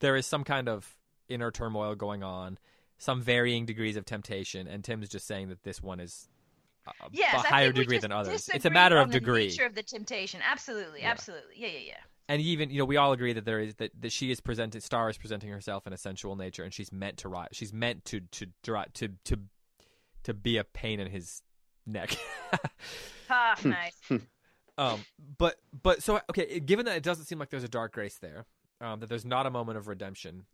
there is some kind of inner turmoil going on, some varying degrees of temptation, and Tim's just saying that this one is a, yes, a higher degree than others. It's a matter of degree. Nature of the temptation, absolutely, yeah. absolutely, yeah, yeah, yeah. And even you know we all agree that there is that, that she is presented Star is presenting herself in a sensual nature, and she's meant to rise. She's meant to to to to to, to be a pain in his neck. (laughs) ah, (laughs) nice. um, but but so okay, given that it doesn't seem like there's a dark grace there, um, that there's not a moment of redemption.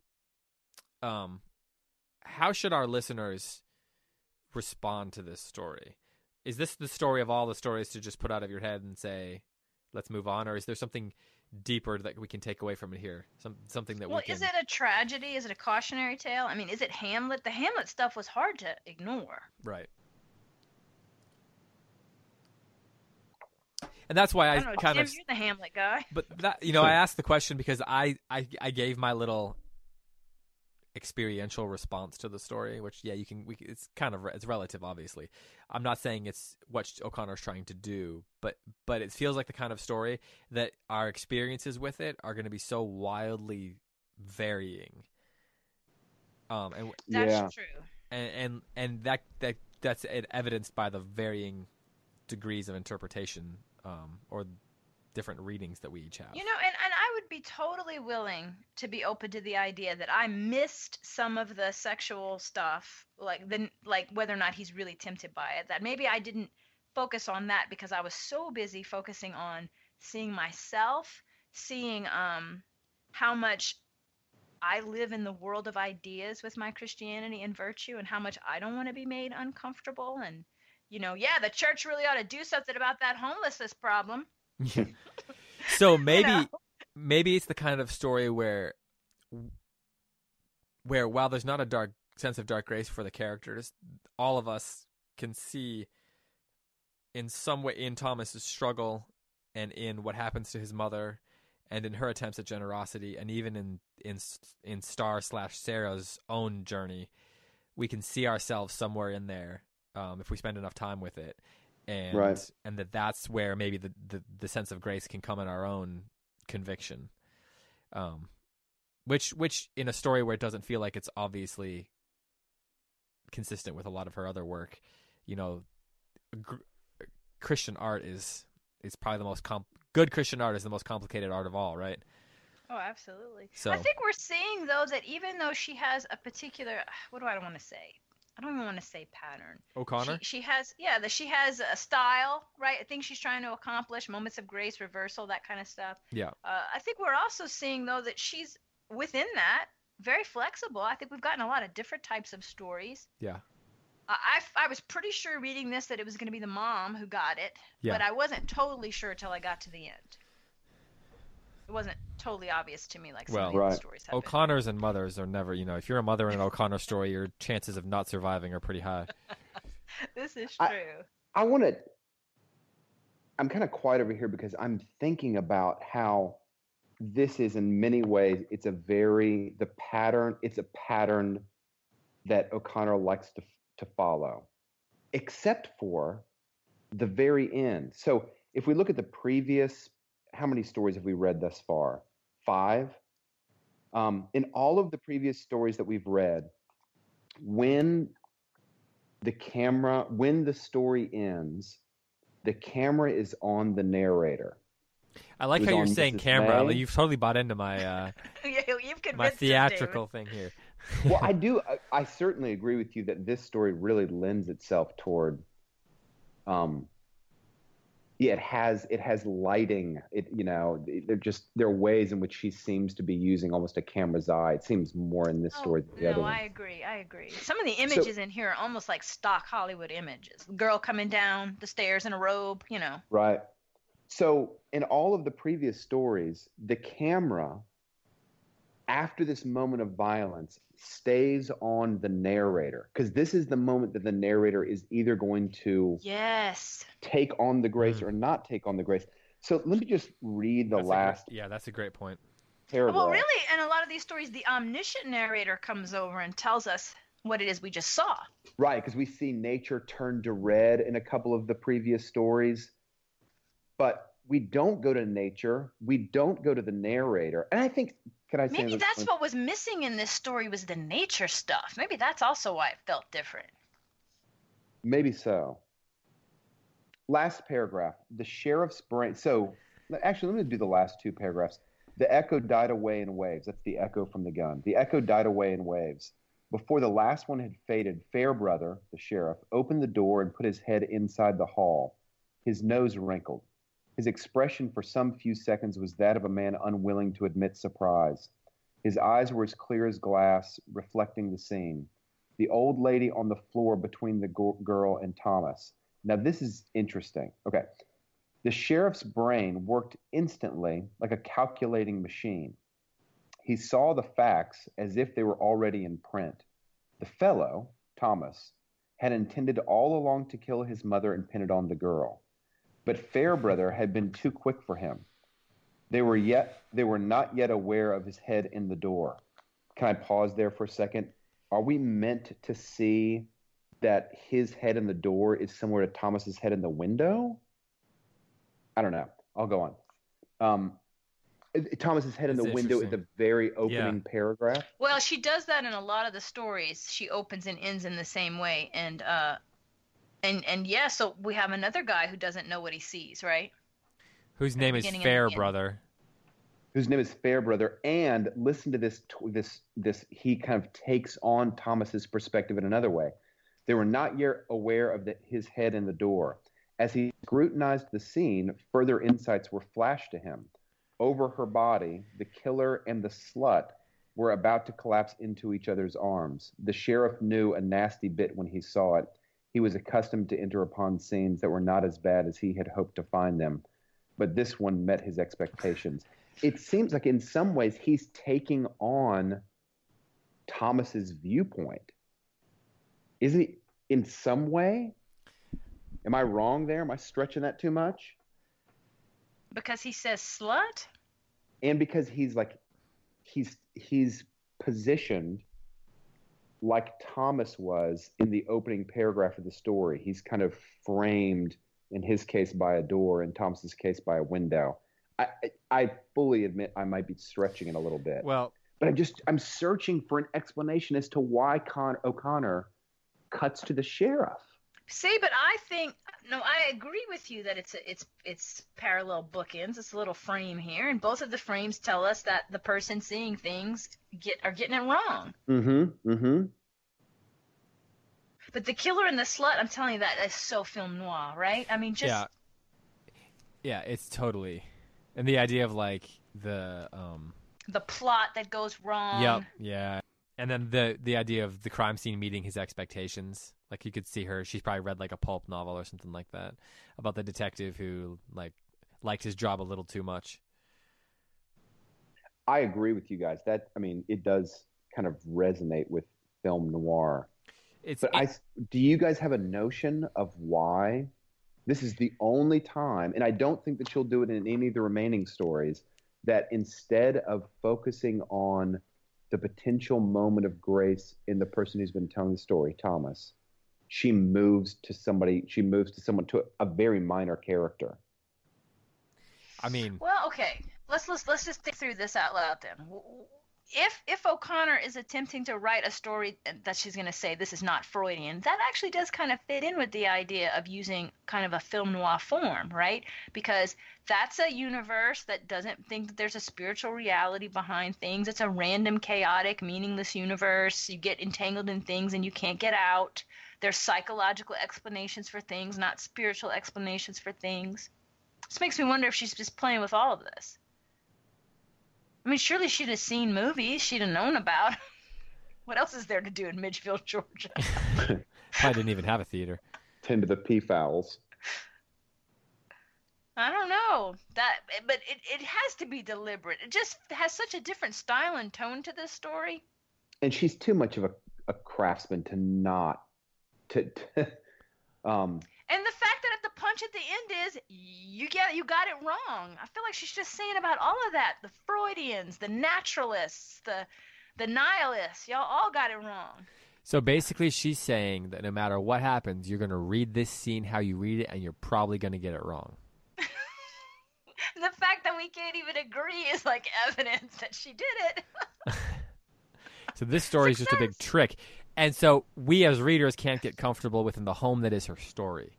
Um, how should our listeners respond to this story? Is this the story of all the stories to just put out of your head and say, let's move on, or is there something deeper that we can take away from it here? Some something that well, we can. is it a tragedy? Is it a cautionary tale? I mean, is it Hamlet? The Hamlet stuff was hard to ignore. Right. And that's why I, I kind Jim, of. You're the Hamlet guy. But that you know, I asked the question because I I, I gave my little experiential response to the story which yeah you can we, it's kind of it's relative obviously i'm not saying it's what o'connor's trying to do but but it feels like the kind of story that our experiences with it are going to be so wildly varying um and that's yeah. true and, and and that that that's evidenced by the varying degrees of interpretation um or different readings that we each have. You know, and, and I would be totally willing to be open to the idea that I missed some of the sexual stuff, like the like whether or not he's really tempted by it. That maybe I didn't focus on that because I was so busy focusing on seeing myself, seeing um how much I live in the world of ideas with my Christianity and virtue and how much I don't want to be made uncomfortable and you know, yeah, the church really ought to do something about that homelessness problem. (laughs) so maybe (laughs) you know? Maybe it's the kind of story where where while there's not a dark sense of dark grace for the characters, all of us can see in some way in Thomas's struggle and in what happens to his mother and in her attempts at generosity and even in in in Star slash Sarah's own journey, we can see ourselves somewhere in there um, if we spend enough time with it and right. and that that's where maybe the, the, the sense of grace can come in our own conviction. Um which which in a story where it doesn't feel like it's obviously consistent with a lot of her other work you know gr- christian art is is probably the most comp- good christian art is the most complicated art of all right? Oh absolutely. So i think we're seeing though that even though she has a particular what do i want to say I don't even want to say pattern. O'Connor. She, she has yeah, that she has a style, right? I think she's trying to accomplish moments of grace, reversal, that kind of stuff. Yeah. Uh, I think we're also seeing though that she's within that very flexible. I think we've gotten a lot of different types of stories. Yeah. I, I was pretty sure reading this that it was going to be the mom who got it, yeah. but I wasn't totally sure until I got to the end. It wasn't totally obvious to me like some well, of the right. stories have O'Connors been. and mothers are never, you know, if you're a mother in an O'Connor story, your chances of not surviving are pretty high. (laughs) this is true. I, I want to. I'm kind of quiet over here because I'm thinking about how this is in many ways it's a very the pattern it's a pattern that O'Connor likes to to follow, except for the very end. So if we look at the previous, how many stories have we read thus far? Five. Um, in all of the previous stories that we've read, when the camera, when the story ends, the camera is on the narrator. I like how you're saying Mrs. camera. May. You've totally bought into my uh, (laughs) my theatrical thing here (laughs) well, I (laughs) do. I, I, certainly agree with you that this story really lends itself toward, um, yeah, it has it has lighting. It you know, they're just there are ways in which she seems to be using almost a camera's eye. It seems more in this oh, story than the no, other. No, I agree. I agree. Some of the images so, in here are almost like stock Hollywood images. Girl coming down the stairs in a robe. You know. Right. So in all of the previous stories, the camera after this moment of violence stays on the narrator because this is the moment that the narrator is either going to yes. take on the grace mm. or not take on the grace. So let me just read the that's last yeah that's a great point. Paragraph. well really in a lot of these stories the omniscient narrator comes over and tells us what it is we just saw. Right because we see nature turn to red in a couple of the previous stories. But we don't go to nature we don't go to the narrator. And i think I Maybe that's what was missing in this story was the nature stuff. Maybe that's also why it felt different. Maybe so. Last paragraph. The sheriff's brain. So, actually, let me do the last two paragraphs. The echo died away in waves. That's the echo from the gun. The echo died away in waves. Before the last one had faded, Farebrother, the sheriff, opened the door and put his head inside the hall. His nose wrinkled. His expression for some few seconds was that of a man unwilling to admit surprise. His eyes were as clear as glass, reflecting the scene. The old lady on the floor between the girl and Thomas. Now, this is interesting. Okay. The sheriff's brain worked instantly like a calculating machine. He saw the facts as if they were already in print. The fellow, Thomas, had intended all along to kill his mother and pin it on the girl. But Farebrother had been too quick for him. They were yet they were not yet aware of his head in the door. Can I pause there for a second? Are we meant to see that his head in the door is similar to Thomas's head in the window? I don't know. I'll go on. Um, Thomas's head in the window at the very opening yeah. paragraph. Well, she does that in a lot of the stories. She opens and ends in the same way, and uh, and and yeah, so we have another guy who doesn't know what he sees, right? Whose name is Farebrother. Whose name is Farebrother, and listen to this this this he kind of takes on Thomas's perspective in another way. They were not yet aware of the, his head in the door. As he scrutinized the scene, further insights were flashed to him. Over her body, the killer and the slut were about to collapse into each other's arms. The sheriff knew a nasty bit when he saw it, he was accustomed to enter upon scenes that were not as bad as he had hoped to find them, but this one met his expectations. It seems like in some ways he's taking on Thomas's viewpoint. Is he in some way? Am I wrong there? Am I stretching that too much? Because he says slut? And because he's like he's he's positioned like Thomas was in the opening paragraph of the story. He's kind of framed, in his case, by a door, in Thomas's case, by a window. I, I fully admit I might be stretching it a little bit. Well, but I'm just I'm searching for an explanation as to why Con O'Connor cuts to the sheriff. See, but I think no, I agree with you that it's a, it's it's parallel bookends. It's a little frame here, and both of the frames tell us that the person seeing things get are getting it wrong. Mm-hmm. Mm-hmm. But the killer and the slut, I'm telling you, that is so film noir, right? I mean, just yeah, yeah, it's totally, and the idea of like the um the plot that goes wrong. Yep. Yeah. And then the the idea of the crime scene meeting his expectations. Like you could see her. She's probably read like a pulp novel or something like that about the detective who like liked his job a little too much. I agree with you guys. That I mean, it does kind of resonate with film noir. It's but I do you guys have a notion of why this is the only time, and I don't think that she'll do it in any of the remaining stories, that instead of focusing on the potential moment of grace in the person who's been telling the story, Thomas, she moves to somebody, she moves to someone to a, a very minor character. I mean, well, okay. Let's let's let's just think through this out loud then if if O'Connor is attempting to write a story that she's going to say this is not Freudian, that actually does kind of fit in with the idea of using kind of a film noir form, right? Because that's a universe that doesn't think that there's a spiritual reality behind things. It's a random, chaotic, meaningless universe. You get entangled in things and you can't get out. There's psychological explanations for things, not spiritual explanations for things. This makes me wonder if she's just playing with all of this. I mean, surely she'd have seen movies she'd have known about. (laughs) what else is there to do in Milledgeville, (laughs) Georgia? (laughs) Probably didn't even have a theater. Tend to the peafowls. I don't know that, but it, it has to be deliberate. It just has such a different style and tone to this story. And she's too much of a, a craftsman to not to, to um and the fact that at the punch at the end is you get you got it wrong. I feel like she's just saying about all of that. The Freudians, the naturalists, the the nihilists, y'all all got it wrong. So basically she's saying that no matter what happens, you're going to read this scene how you read it and you're probably going to get it wrong. (laughs) the fact that we can't even agree is like evidence that she did it. (laughs) so this story Success. is just a big trick. And so we as readers can't get comfortable within the home that is her story.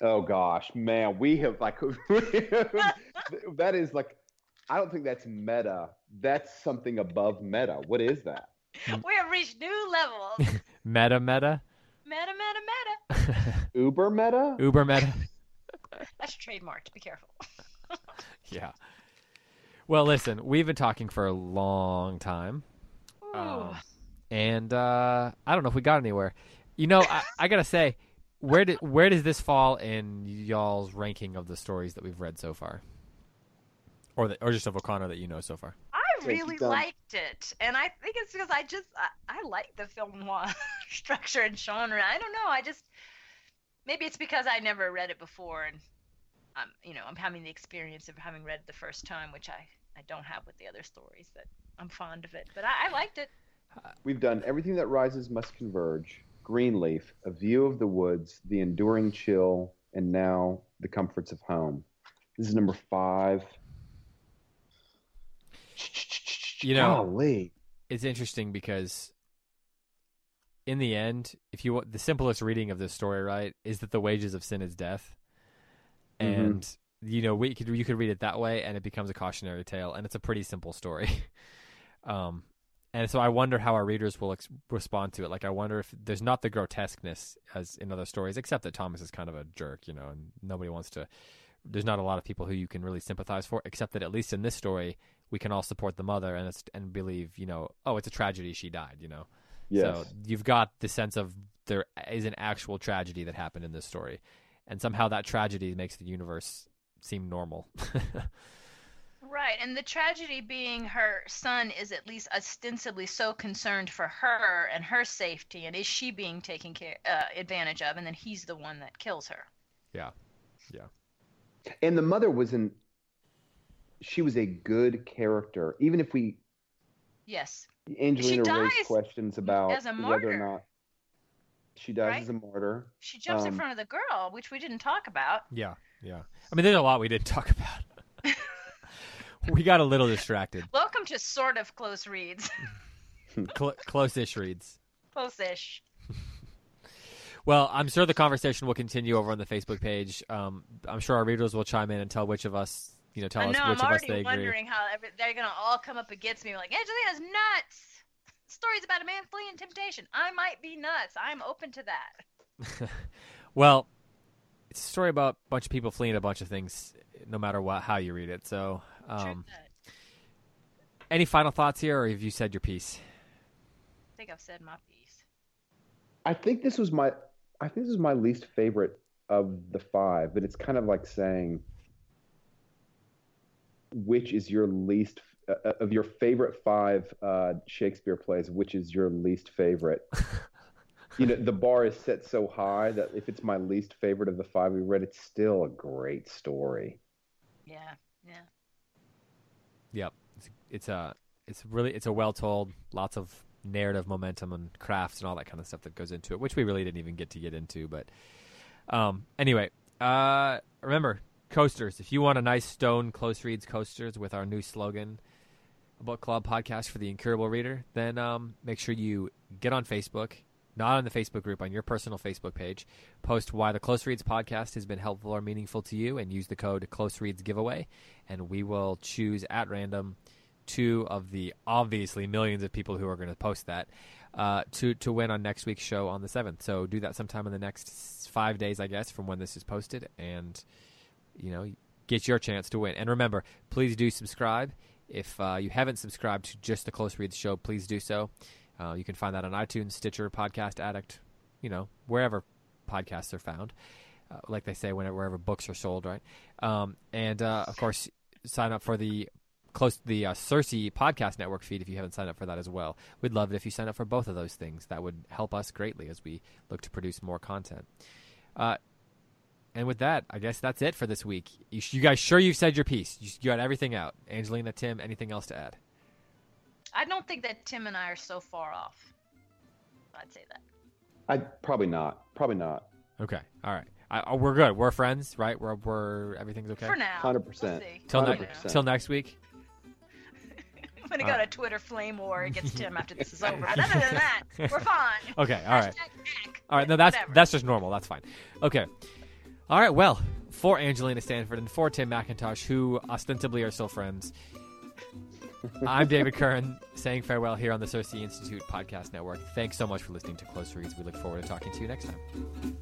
Oh gosh, man, we have like (laughs) (laughs) that is like I don't think that's meta. That's something above meta. What is that? (laughs) We have reached new levels. meta meta. Meta meta meta. Uber meta. Uber meta. That's trademarked. Be careful. yeah. Well, listen, we've been talking for a long time. Um, and uh, I don't know if we got anywhere. You know, I, I gotta say, where did where does this fall in y'all's ranking of the stories that we've read so far, or the, or just of O'Connor that you know so far? I really liked it, and I think it's because I just I, I like the film noir (laughs) structure and genre. I don't know, I just maybe it's because I never read it before, and I'm you know I'm having the experience of having read it the first time, which I I don't have with the other stories. That I'm fond of it, but I, I liked it. We've done everything that rises must converge. Greenleaf, A View of the Woods, The Enduring Chill, and now The Comforts of Home. This is number five. You know, Golly. it's interesting because in the end, if you want the simplest reading of this story, right, is that the wages of sin is death, mm-hmm. and mm-hmm. you know we could you could read it that way, and it becomes a cautionary tale, and it's a pretty simple story. (laughs) um, and so I wonder how our readers will ex- respond to it. Like, I wonder if there's not the grotesqueness as in other stories, except that Thomas is kind of a jerk, you know, and nobody wants to. There's not a lot of people who you can really sympathize for, except that at least in this story, we can all support the mother and and believe, you know, oh, it's a tragedy, she died, you know. Yes. So you've got the sense of there is an actual tragedy that happened in this story, and somehow that tragedy makes the universe seem normal. (laughs) Right, and the tragedy being her son is at least ostensibly so concerned for her and her safety, and is she being taken care uh, advantage of, and then he's the one that kills her. Yeah, yeah. And the mother was not She was a good character, even if we. Yes. Angelina raised questions about whether or not she dies right? as a martyr. She jumps um, in front of the girl, which we didn't talk about. Yeah, yeah. I mean, there's a lot we didn't talk about. (laughs) we got a little distracted. Welcome to sort of close reads. (laughs) Cl- close-ish reads. Close-ish. well, I'm sure the conversation will continue over on the Facebook page. Um, I'm sure our readers will chime in and tell which of us, you know, tell us which I'm of us they agree. I'm already wondering how every, they're gonna all come up against me like Angelina's nuts. Stories about a man fleeing temptation. I might be nuts. I'm open to that. (laughs) well, it's a story about a bunch of people fleeing a bunch of things, no matter what how you read it. So um, any final thoughts here, or have you said your piece? I think I've said my piece. I think this was my. I think this is my least favorite of the five, but it's kind of like saying which is your least uh, uh, of your favorite five uh, Shakespeare plays, which is your least favorite? (laughs) you know, the bar is set so high that if it's my least favorite of the five we read, it's still a great story. Yeah, yeah. Yep, it's, it's a it's really it's a well told, lots of narrative momentum and crafts and all that kind of stuff that goes into it, which we really didn't even get to get into. But um, anyway, uh, remember coasters. If you want a nice stone close reads coasters with our new slogan, a book club podcast for the incurable reader, then um, make sure you get on Facebook, not on the Facebook group, on your personal Facebook page. Post why the Close Reads podcast has been helpful or meaningful to you, and use the code Close Reads Giveaway, and we will choose at random two of the obviously millions of people who are going to post that uh, to to win on next week's show on the seventh. So do that sometime in the next five days, I guess, from when this is posted, and you know get your chance to win. And remember, please do subscribe. If uh, you haven't subscribed to just the Close Reads show, please do so. Uh, you can find that on iTunes, Stitcher, Podcast Addict, you know, wherever podcasts are found. Uh, like they say, whenever, wherever books are sold, right? Um, and uh, of course, sign up for the close the uh, CiRCE podcast network feed if you haven't signed up for that as well. We'd love it if you sign up for both of those things. That would help us greatly as we look to produce more content. Uh, and with that, I guess that's it for this week. You, you guys sure you've said your piece? You, you got everything out. Angelina, Tim, anything else to add? I don't think that Tim and I are so far off. I'd say that. I probably not. Probably not. Okay. All right. I, oh, we're good. We're friends, right? We're, we're everything's okay for now. Hundred percent. Till next till next week. I'm gonna go to Twitter flame war against Tim after this is (laughs) over. Other than that, we're fine. (laughs) Okay. All right. All right. No, that's Whatever. that's just normal. That's fine. Okay. All right. Well, for Angelina Stanford and for Tim McIntosh, who ostensibly are still friends, I'm David Kern saying farewell here on the CiRCE Institute Podcast Network. Thanks so much for listening to Close Reads. We look forward to talking to you next time.